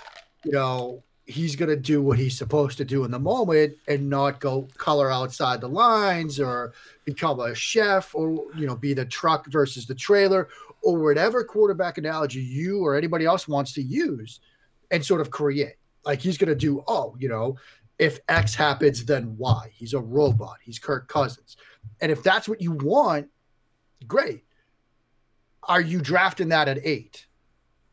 you know, he's going to do what he's supposed to do in the moment and not go color outside the lines or become a chef or, you know, be the truck versus the trailer or whatever quarterback analogy you or anybody else wants to use and sort of create. Like he's going to do, oh, you know, if X happens, then Y. He's a robot. He's Kirk Cousins. And if that's what you want, great. Are you drafting that at eight?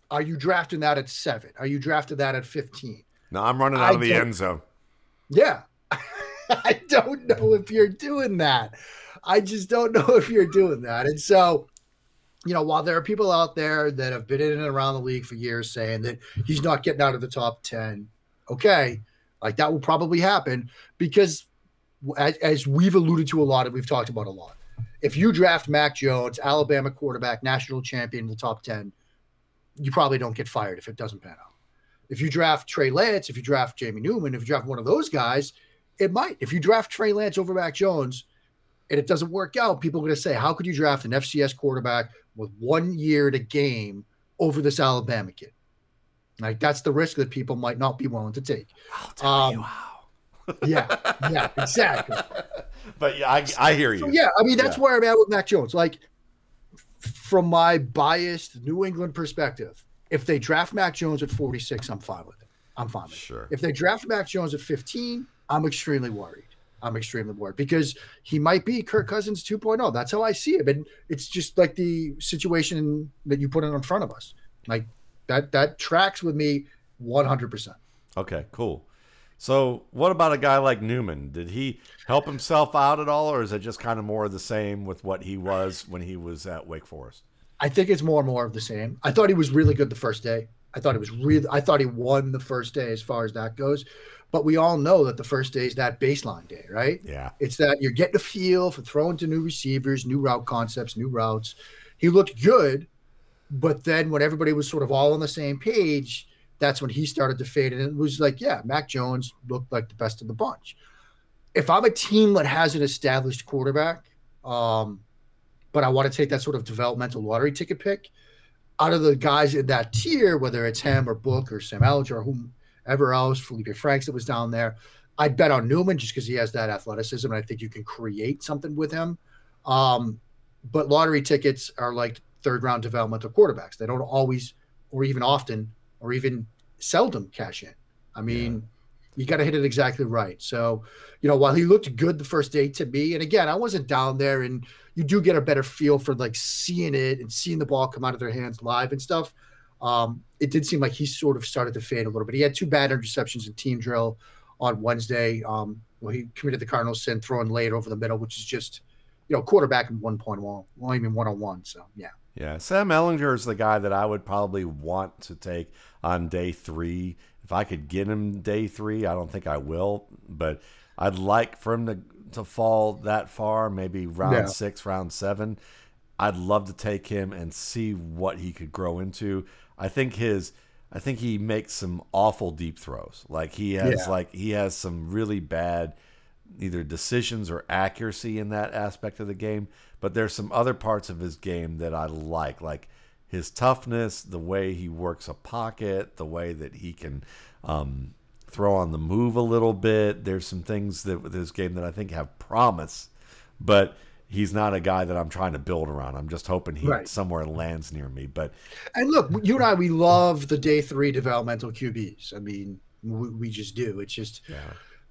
Are you drafting that at seven? Are you drafting that at 15? No, I'm running out I of the end zone. Yeah. I don't know if you're doing that. I just don't know if you're doing that. And so you know, while there are people out there that have been in and around the league for years saying that he's not getting out of the top 10, okay, like that will probably happen because as, as we've alluded to a lot and we've talked about a lot, if you draft Mac Jones, Alabama quarterback, national champion in the top 10, you probably don't get fired if it doesn't pan out. If you draft Trey Lance, if you draft Jamie Newman, if you draft one of those guys, it might. If you draft Trey Lance over Mac Jones and it doesn't work out, people are going to say, How could you draft an FCS quarterback with one year to game over this Alabama kid. Like that's the risk that people might not be willing to take. I'll tell um, you how. yeah, yeah, exactly. But yeah, I, I hear you. So, yeah, I mean that's yeah. where I'm at with Mac Jones. Like from my biased New England perspective, if they draft Mac Jones at 46, I'm fine with it. I'm fine with it. sure. it. If they draft Mac Jones at 15, I'm extremely worried. I'm extremely bored because he might be Kirk Cousins 2.0. That's how I see him. And it's just like the situation that you put in front of us. Like that that tracks with me 100%. Okay, cool. So, what about a guy like Newman? Did he help himself out at all, or is it just kind of more of the same with what he was when he was at Wake Forest? I think it's more and more of the same. I thought he was really good the first day. I thought he was really. I thought he won the first day as far as that goes. But we all know that the first day is that baseline day, right? Yeah. It's that you're getting a feel for throwing to new receivers, new route concepts, new routes. He looked good, but then when everybody was sort of all on the same page, that's when he started to fade. And it was like, yeah, Mac Jones looked like the best of the bunch. If I'm a team that has an established quarterback, um, but I want to take that sort of developmental lottery ticket pick out of the guys in that tier, whether it's him or Book or Sam Ehlinger or whom ever else, Felipe Franks that was down there. I'd bet on Newman just because he has that athleticism, and I think you can create something with him. Um, but lottery tickets are like third round developmental quarterbacks. They don't always, or even often, or even seldom cash in. I mean, yeah. you got to hit it exactly right. So, you know, while he looked good the first day to me, and again, I wasn't down there, and you do get a better feel for like seeing it and seeing the ball come out of their hands live and stuff. Um, it did seem like he sort of started to fade a little bit. He had two bad interceptions in team drill on Wednesday. Um, well, he committed the Cardinal sin throwing late over the middle, which is just, you know, quarterback in one point one, well, even one on one. So yeah. Yeah, Sam Ehlinger is the guy that I would probably want to take on day three. If I could get him day three, I don't think I will, but I'd like for him to to fall that far, maybe round yeah. six, round seven. I'd love to take him and see what he could grow into. I think his I think he makes some awful deep throws. Like he has yeah. like he has some really bad either decisions or accuracy in that aspect of the game, but there's some other parts of his game that I like, like his toughness, the way he works a pocket, the way that he can um, throw on the move a little bit. There's some things that with his game that I think have promise, but he's not a guy that I'm trying to build around. I'm just hoping he Right. somewhere lands near me. But And look, you and I, we love the day three developmental QBs. I mean, we, we just do. It's just yeah,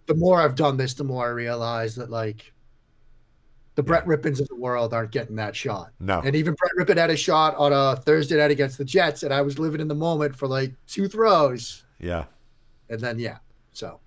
the more I've done this, the more I realize that like the Brett Yeah. Rypiens of the world aren't getting that shot. no, And even Brett Rypien had a shot on a Thursday night against the Jets, and I was living in the moment for like two throws, yeah. and then yeah. So,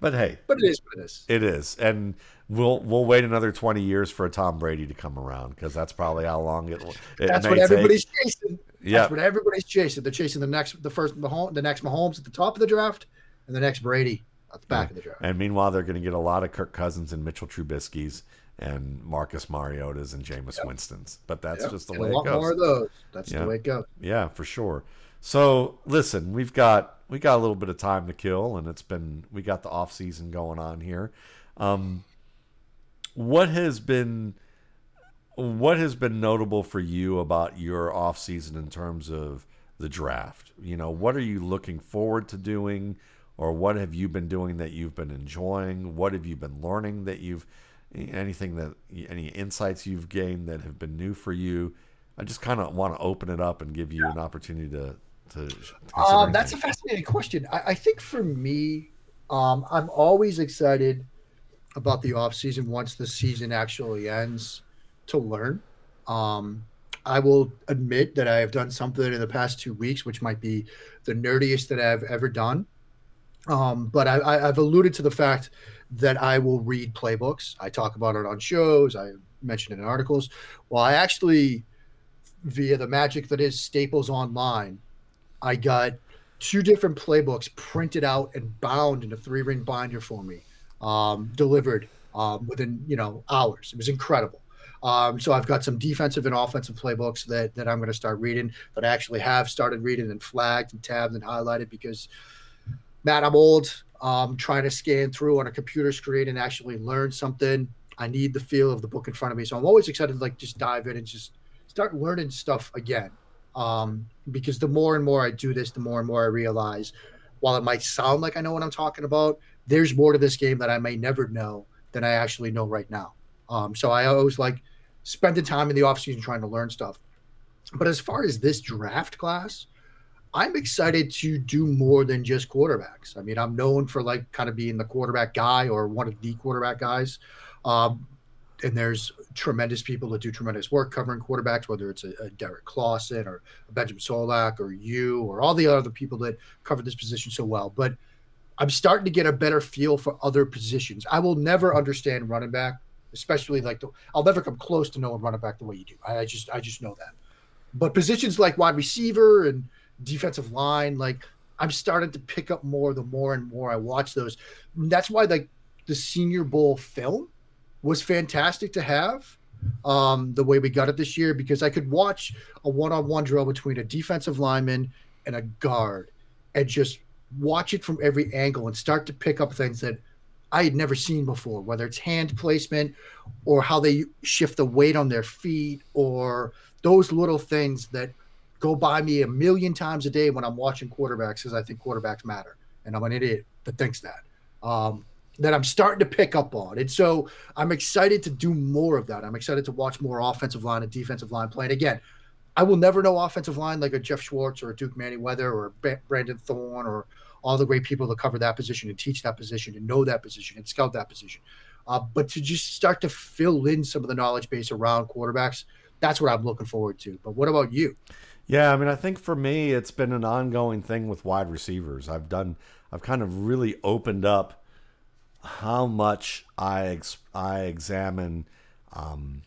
But hey, but it is what it is. it is, and we'll we'll wait another 20 years for a Tom Brady to come around because that's probably how long it. it That's what take. everybody's chasing. Yeah, That's what everybody's chasing. They're chasing the next, the first Mahomes, the next Mahomes at the top of the draft, and the next Brady at the back of the draft. And meanwhile, they're going to get a lot of Kirk Cousins and Mitchell Trubisky's and Marcus Mariotas and Jameis Winston's. But that's Yep. just the And way a it lot more of those. That's Yeah. the way it goes. Yeah, for sure. So listen, we've got we got a little bit of time to kill, and it's been we got the off season going on here. Um, what has been what has been notable for you about your off season in terms of the draft? You know, what are you looking forward to doing, or what have you been doing that you've been enjoying? What have you been learning that you've anything that any insights you've gained that have been new for you? I just kind of want to open it up and give you an opportunity to to. to Um, that's a fascinating question. I, I think for me, um, I'm always excited about the off season once the season actually ends to learn. Um, I will admit that I have done something in the past two weeks, which might be the nerdiest that I've ever done. Um, but I, I, I've alluded to the fact that I will read playbooks. I talk about it on shows. I mention it in articles. Well, I actually, via the magic that is Staples Online, I got two different playbooks printed out and bound in a three ring binder for me, um, delivered um, within you know hours. It was incredible. Um, so I've got some defensive and offensive playbooks that that I'm going to start reading that I actually have started reading and flagged and tabbed and highlighted because Matt, I'm old. Um, trying to scan through on a computer screen and actually learn something. I need the feel of the book in front of me, so I'm always excited to like just dive in and just start learning stuff again um, because the more and more I do this, the more and more I realize, while it might sound like I know what I'm talking about, there's more to this game that I may never know than I actually know right now. Um, so I always like spending time in the offseason trying to learn stuff. But as far as this draft class, I'm excited to do more than just quarterbacks. I mean, I'm known for like kind of being the quarterback guy or one of the quarterback guys. Um, and there's tremendous people that do tremendous work covering quarterbacks, whether it's a, a Derrik Klassen or a Benjamin Solak or you or all the other people that cover this position so well. But I'm starting to get a better feel for other positions. I will never understand running back, especially like the, I'll never come close to knowing running back the way you do. I, I just I just know that. But positions like wide receiver and defensive line, like I'm starting to pick up more the more and more I watch those. That's why like the Senior Bowl film was fantastic to have um, the way we got it this year because I could watch a one-on-one drill between a defensive lineman and a guard and just watch it from every angle and start to pick up things that I had never seen before, whether it's hand placement or how they shift the weight on their feet or those little things that go by me a million times a day when I'm watching quarterbacks because I think quarterbacks matter. And I'm an idiot that thinks that. Um, that I'm starting to pick up on. And so I'm excited to do more of that. I'm excited to watch more offensive line and defensive line play. And again, I will never know offensive line like a Geoff Schwartz or a Duke Manyweather or a Brandon Thorn or all the great people that cover that position and teach that position and know that position and scout that position. Uh, but to just start to fill in some of the knowledge base around quarterbacks, that's what I'm looking forward to. But what about you? Yeah, I mean, I think for me, it's been an ongoing thing with wide receivers. I've done, I've kind of really opened up how much I ex- I examine um,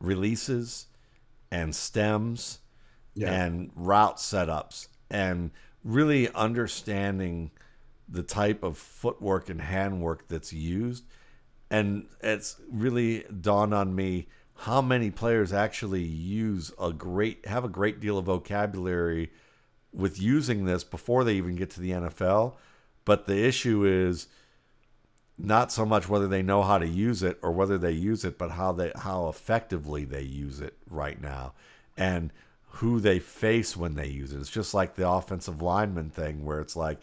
releases and stems and route setups and really understanding the type of footwork and handwork that's used. And it's really dawned on me how many players actually use a great have a great deal of vocabulary with using this before they even get to the NFL. But the issue is not so much whether they know how to use it or whether they use it, but how they how effectively they use it right now. And who they face when they use it. It's just like the offensive lineman thing where it's like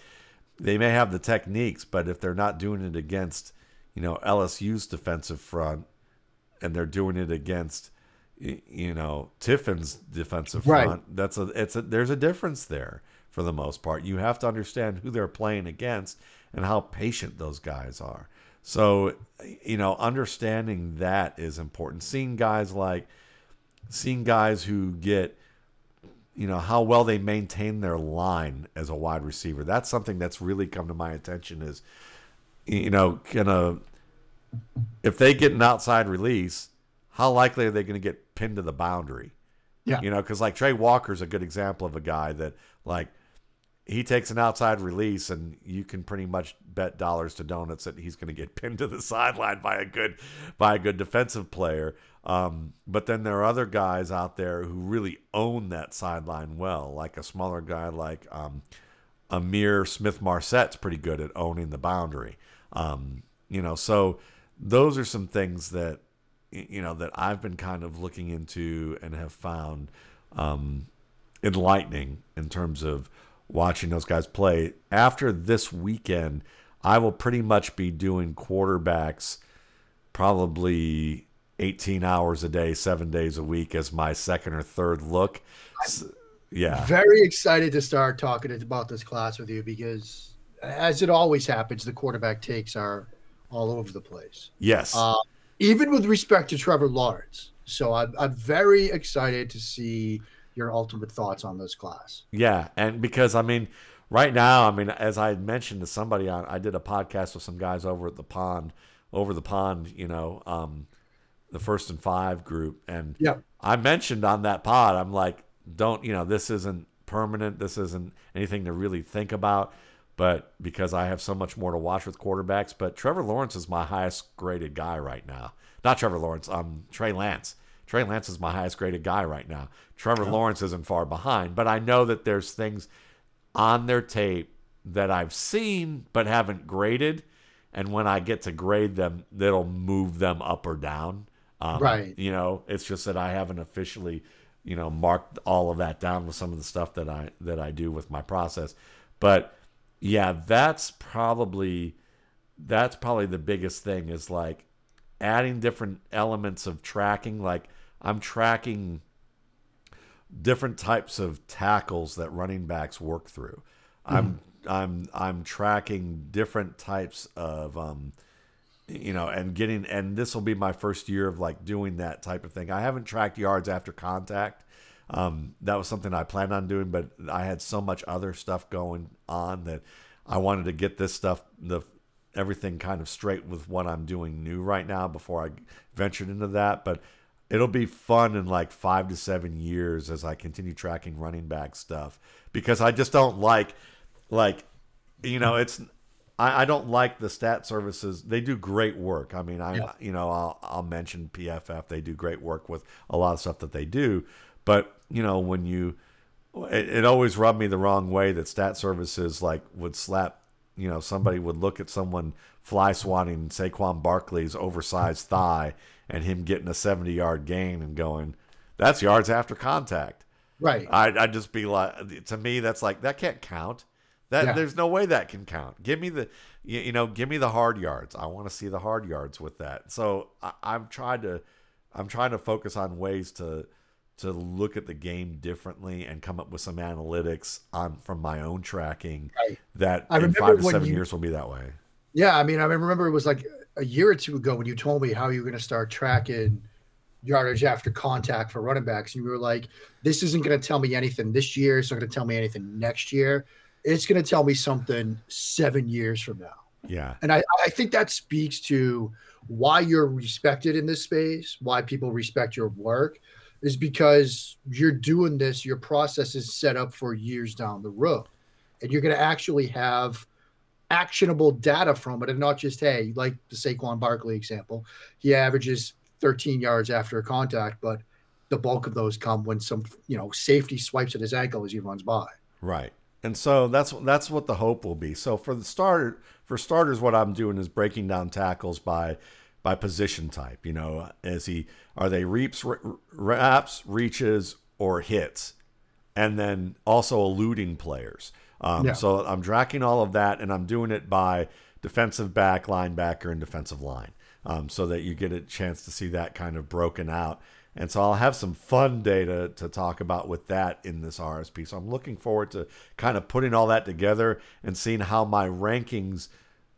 they may have the techniques, but if they're not doing it against, you know, LSU's defensive front, and they're doing it against you know Tiffin's defensive Right. front. That's a it's a there's a difference there for the most part. You have to understand who they're playing against and how patient those guys are. So you know, understanding that is important. Seeing guys like seeing guys who get you know how well they maintain their line as a wide receiver. That's something that's really come to my attention is you know, gonna if they get an outside release, how likely are they going to get pinned to the boundary? Yeah. You know, because like Tre Walker's a good example of a guy that like he takes an outside release and you can pretty much bet dollars to donuts that he's going to get pinned to the sideline by a good by a good defensive player. Um, but then there are other guys out there who really own that sideline well, like a smaller guy like um, Ihmir Smith-Marsette's pretty good at owning the boundary. Um, you know, so those are some things that you know that I've been kind of looking into and have found um, enlightening in terms of watching those guys play. After this weekend, I will pretty much be doing quarterbacks probably 18 hours a day, seven days a week as my second or third look. Yeah. Very excited to start talking about this class with you because, as it always happens, the quarterback takes are all over the place, Yes. uh, even with respect to Trevor Lawrence. So I'm, I'm very excited to see your ultimate thoughts on this class. Yeah, and because I mean, right now, I mean, as I mentioned to somebody on, I did a podcast with some guys over at the pond, over the pond, you know, um, the first and five group, and Yeah. I mentioned on that pod, I'm like, don't, you know, this isn't permanent, this isn't anything to really think about, but because I have so much more to watch with quarterbacks, but Trevor Lawrence is my highest graded guy right now. Not Trevor Lawrence, um, Trey Lance. Trey Lance is my highest graded guy right now. Trevor Lawrence isn't far behind, but I know that there's things on their tape that I've seen but haven't graded, and when I get to grade them, that'll move them up or down. Um, Right. You know, it's just that I haven't officially, you know, marked all of that down with some of the stuff that I that I do with my process. But yeah, that's probably that's probably the biggest thing is like adding different elements of tracking. Like I'm tracking different types of tackles that running backs work through. I'm I'm I'm tracking different types of um you know and getting and this will be my first year of like doing that type of thing. I haven't tracked yards after contact. Um that was something I planned on doing but I had so much other stuff going on that I wanted to get this stuff the everything kind of straight with what I'm doing new right now before I ventured into that but it'll be fun in like five to seven years as I continue tracking running back stuff because I just don't like like you know it's I, I don't like the stat services. They do great work. I mean I Yeah. you know I'll, I'll mention PFF they do great work with a lot of stuff that they do. But you know when you it, it always rubbed me the wrong way that stat services like would slap you know somebody would look at someone fly swatting Saquon Barkley's oversized thigh and him getting a 70 yard gain and going that's yards after contact. Right. I'd, I'd just be like to me that's like that can't count. That Yeah. there's no way that can count. Give me the you, you know give me the hard yards. I want to see the hard yards with that. So I, I'm trying to I'm trying to focus on ways to to look at the game differently and come up with some analytics on from my own tracking Right. that I in five to seven you- years will be that way. Yeah, I mean, I remember it was like a year or two ago when you told me how you were going to start tracking yardage after contact for running backs, and you were like, "This isn't going to tell me anything this year. It's not going to tell me anything next year. It's going to tell me something seven years from now." Yeah, And I, I think that speaks to why you're respected in this space, why people respect your work, is because you're doing this, your process is set up for years down the road. And you're going to actually have actionable data from it and not just, hey, like the Saquon Barkley example, he averages 13 yards after a contact, but the bulk of those come when some, you know, safety swipes at his ankle as he runs by. right. And so that's that's what the hope will be. So for the starter, for starters, what I'm doing is breaking down tackles by by position type. You know, is he are they reaps, wraps, reaches, or hits, and then also eluding players. Um, Yeah. So I'm tracking all of that, and I'm doing it by defensive back, linebacker, and defensive line. um, so that you get a chance to see that kind of broken out. And so I'll have some fun data to talk about with that in this RSP. So I'm looking forward to kind of putting all that together and seeing how my rankings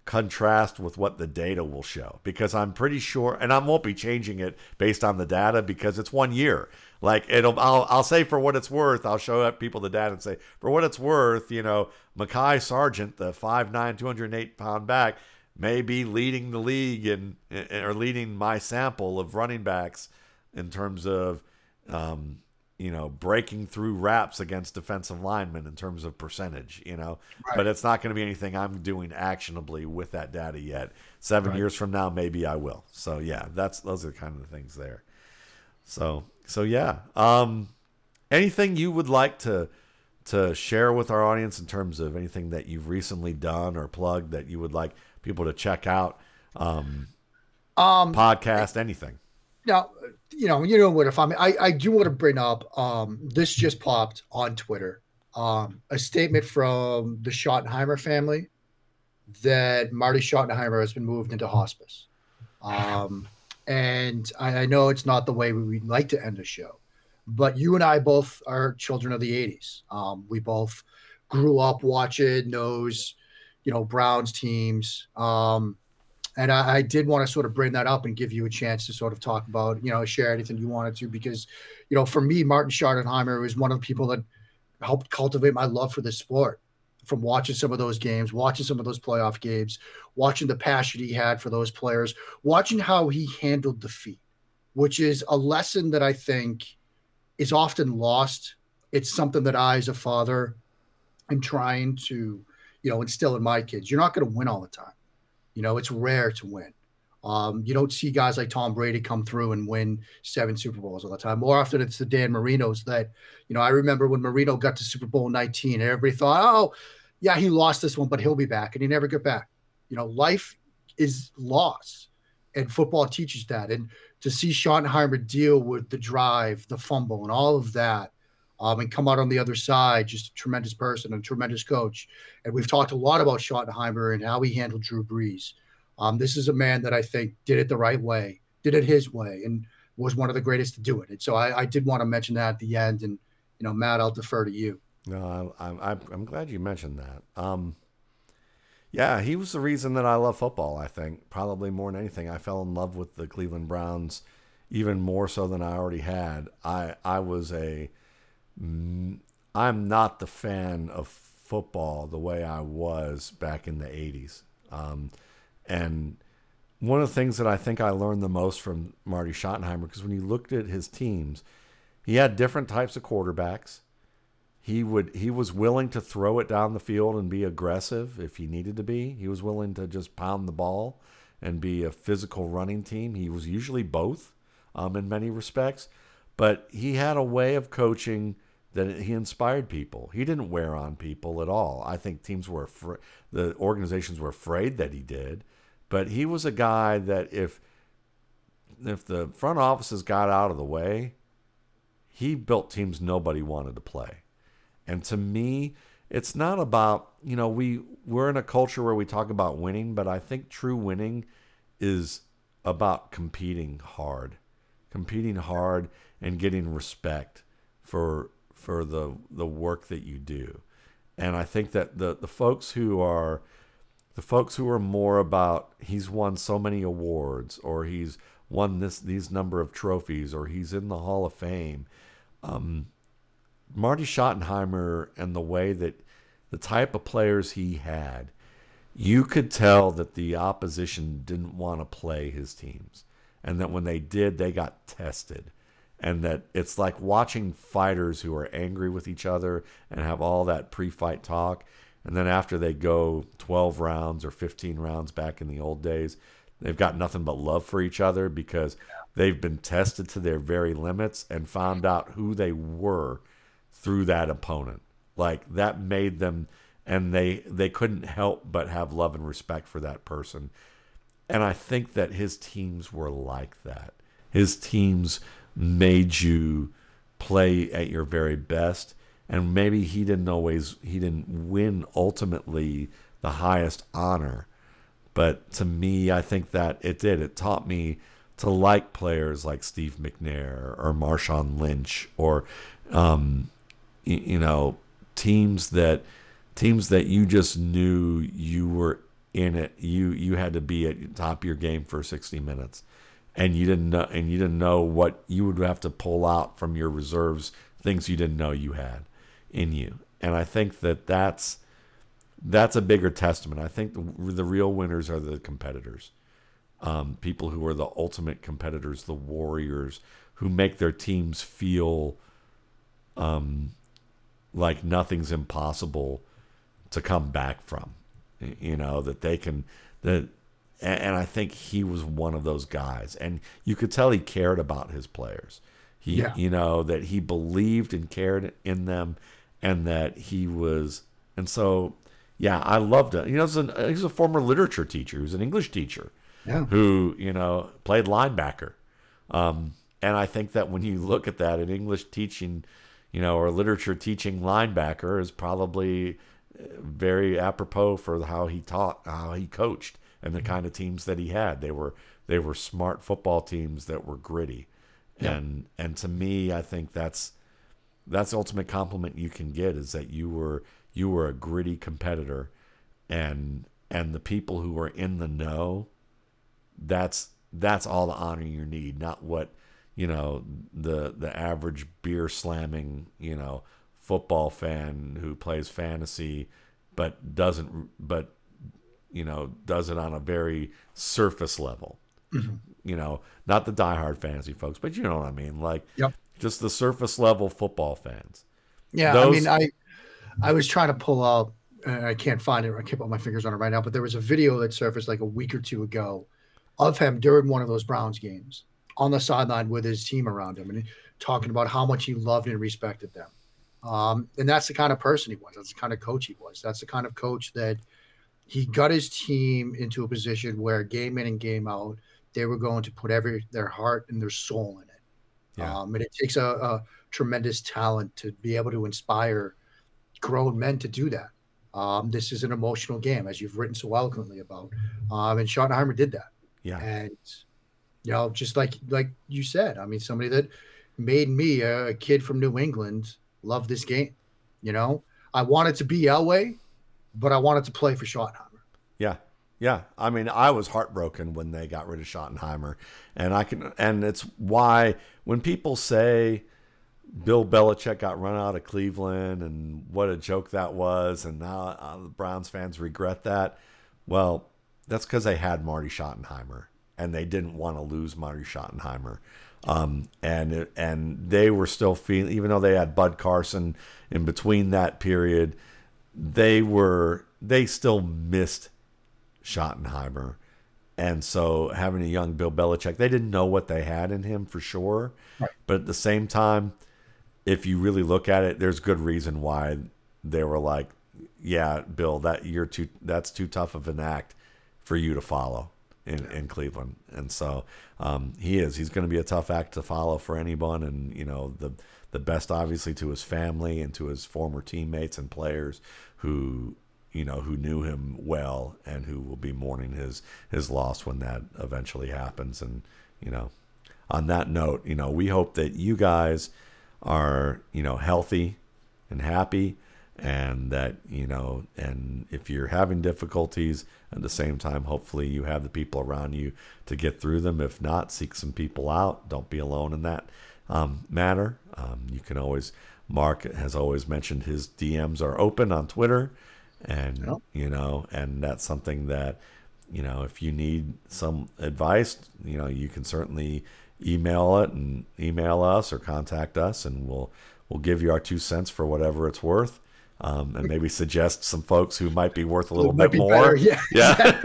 contrast with what the data will show because I'm pretty sure and I won't be changing it based on the data because it's one year. Like it'll I'll I'll say for what it's worth, I'll show up people the data and say, for what it's worth, you know, Mekhi Sargent, the 5'9, 208 pound back, may be leading the league and or leading my sample of running backs in terms of um, you know, breaking through wraps against defensive linemen in terms of percentage, you know. Right. But it's not going to be anything I'm doing actionably with that data yet. Seven right. years from now, maybe I will. So yeah, that's those are kind of the things there. So so yeah. Um, anything you would like to to share with our audience in terms of anything that you've recently done or plugged that you would like people to check out? Um, um podcast, anything. Now, you know, you know what? If I'm, I, I do want to bring up. Um, this just popped on Twitter. Um, a statement from the Schottenheimer family that Marty Schottenheimer has been moved into hospice. Um, and I, I know it's not the way we would like to end a show, but you and I both are children of the '80s. Um, we both grew up watching those, you know, Browns teams. Um, and I, I, did want to sort of bring that up and give you a chance to sort of talk about, you know, share anything you wanted to, because, you know, for me, Martin Schottenheimer was one of the people that helped cultivate my love for this sport from watching some of those games, watching some of those playoff games, watching the passion he had for those players, watching how he handled defeat, which is a lesson that I think is often lost. It's something that I, as a father, am trying to, you know, instill in my kids. You're not going to win all the time you know, it's rare to win. Um, you don't see guys like Tom Brady come through and win seven Super Bowls all the time. More often, it's the Dan Marinos that, you know, I remember when Marino got to Super Bowl 19, everybody thought, oh, yeah, he lost this one, but he'll be back. And he never got back. You know, life is loss, and football teaches that. And to see Schottenheimer deal with the drive, the fumble, and all of that, um, and come out on the other side, just a tremendous person, a tremendous coach. And we've talked a lot about Schottenheimer and how he handled Drew Brees. Um, this is a man that I think did it the right way, did it his way, and was one of the greatest to do it. And so I, I did want to mention that at the end. And you know, Matt, I'll defer to you. No, I'm I'm, I'm glad you mentioned that. Um, yeah, he was the reason that I love football. I think probably more than anything, I fell in love with the Cleveland Browns even more so than I already had. I I was a I'm not the fan of football the way I was back in the 80s. Um, and one of the things that I think I learned the most from Marty Schottenheimer, because when you looked at his teams, he had different types of quarterbacks. He would he was willing to throw it down the field and be aggressive if he needed to be. He was willing to just pound the ball and be a physical running team. He was usually both um, in many respects, but he had a way of coaching that he inspired people. He didn't wear on people at all. I think teams were the organizations were afraid that he did, but he was a guy that if if the front offices got out of the way, he built teams nobody wanted to play. And to me, it's not about, you know, we we're in a culture where we talk about winning, but I think true winning is about competing hard. Competing hard and getting respect for for the the work that you do. And I think that the the folks who are the folks who are more about he's won so many awards or he's won this these number of trophies or he's in the Hall of Fame. Um, Marty Schottenheimer and the way that the type of players he had, you could tell that the opposition didn't want to play his teams. And that when they did, they got tested and that it's like watching fighters who are angry with each other and have all that pre-fight talk. And then after they go 12 rounds or 15 rounds back in the old days they've got nothing but love for each other because they've been tested to their very limits and found out who they were through that opponent. Like that made them and they they couldn't help but have love and respect for that person. And i think that his teams were like that. His teams made you play at your very best and maybe he didn't always he didn't win ultimately the highest honor But to me, I think that it did. It taught me to like players like Steve McNair or Marshawn Lynch or, um, you, know, teams that teams that you just knew you were in it. You you had to be at top of your game for 60 minutes, and you didn't know and you didn't know what you would have to pull out from your reserves, things you didn't know you had in you. And I think that that's that's a bigger testament. I think the, the real winners are the competitors, um, people who are the ultimate competitors, the warriors who make their teams feel um, like nothing's impossible to come back from. You know that they can that, and I think he was one of those guys, and you could tell he cared about his players. He, Yeah. you know, that he believed and cared in them, and that he was, and so, yeah, I loved it. You know, he's, an, he's a former literature teacher. He was an English teacher Yeah. who you know played linebacker. Um, and I think that when you look at that, an English teaching, you know, or literature teaching linebacker is probably uh, very apropos for how he taught, how he coached, and the kind of teams that he had. They were they were smart football teams that were gritty, and and to me, I think that's that's the ultimate compliment you can get is that you were you were a gritty competitor, and and the people who are in the know that's that's all the honor you need, not what you know the the average beer slamming you know football fan who plays fantasy but doesn't but you know does it on a very surface level. You know, not the diehard fantasy folks, but you know what I mean, like Yep. just the surface level football fans. Yeah, Those- I mean, I I was trying to pull out, and I can't find it. I can't put my fingers on it right now. But there was a video that surfaced like a week or two ago of him during one of those Browns games on the sideline with his team around him, and talking about how much he loved and respected them. Um, and that's the kind of person he was. That's the kind of coach he was. That's the kind of coach that he got his team into a position where game in and game out, they were going to put every their heart and their soul in it. Yeah. Um, and it takes a, a tremendous talent to be able to inspire grown men to do that. Um, this is an emotional game, as you've written so eloquently about. Um, and Schottenheimer did that. Yeah. And you know, just like like you said, I mean, somebody that made me a, a kid from New England love this game. You know, I wanted to be Elway, but I wanted to play for Schottenheimer. Yeah. Yeah. I mean, I was heartbroken when they got rid of Schottenheimer. And I can and it's why when people say Bill Belichick got run out of Cleveland and what a joke that was and now uh, the Browns fans regret that. Well, that's cuz they had Marty Schottenheimer and they didn't want to lose Marty Schottenheimer. Um, and and they were still feeling even though they had Bud Carson in between that period, they were they still missed Schottenheimer. And so having a young Bill Belichick, they didn't know what they had in him for sure. Right. But at the same time, if you really look at it, there's good reason why they were like, yeah, Bill, that you're too that's too tough of an act for you to follow in, in Cleveland. And so um, he is. He's going to be a tough act to follow for anyone. And, you know, the the best obviously to his family and to his former teammates and players who you know who knew him well and who will be mourning his his loss when that eventually happens. And you know on that note you know we hope that you guys are you know healthy and happy and that you know and if you're having difficulties at the same time hopefully you have the people around you to get through them. If not seek some people out. Don't be alone in that um, matter um, you can always mark has always mentioned his dms are open on twitter and Yep. you know and that's something that you know if you need some advice you know you can certainly email it and email us or contact us and we'll we'll give you our two cents for whatever it's worth um, and maybe suggest some folks who might be worth a little bit be more. better, Yeah. yeah.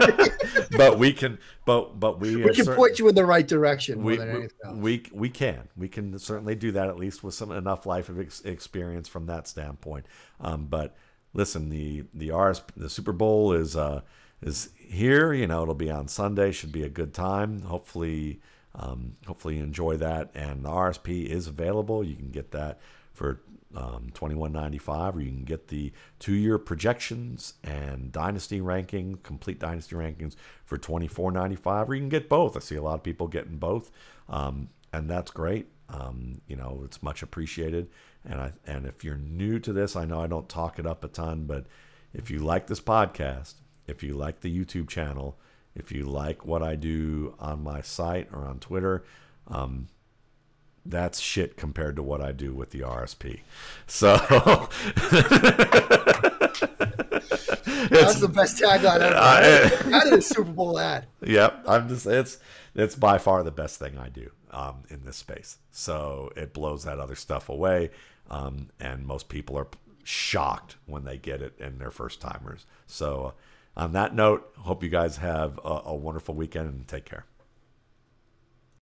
but we can but but we, We can point you in the right direction more we, than we, else. we we can. We can certainly do that at least with some enough life of ex- experience from that standpoint. Um, but listen the the RS the Super Bowl is uh is here you know it'll be on Sunday should be a good time. Hopefully um, hopefully you enjoy that. And the RSP is available. You can get that for um, twenty one ninety five, or you can get the two year projections and dynasty ranking, complete dynasty rankings for twenty four ninety five, or you can get both. I see a lot of people getting both, um, and that's great. Um, you know, it's much appreciated. And I and if you're new to this, I know I don't talk it up a ton, but if you like this podcast, if you like the YouTube channel, if you like what I do on my site or on Twitter, um, that's shit compared to what I do with the RSP. So That's the best tagline ever. I- that is a Super Bowl ad. Yep, I'm just it's it's by far the best thing I do um, in this space. So it blows that other stuff away, um, and most people are shocked when they get it and they're first timers. So on that note, hope you guys have a, a wonderful weekend and take care.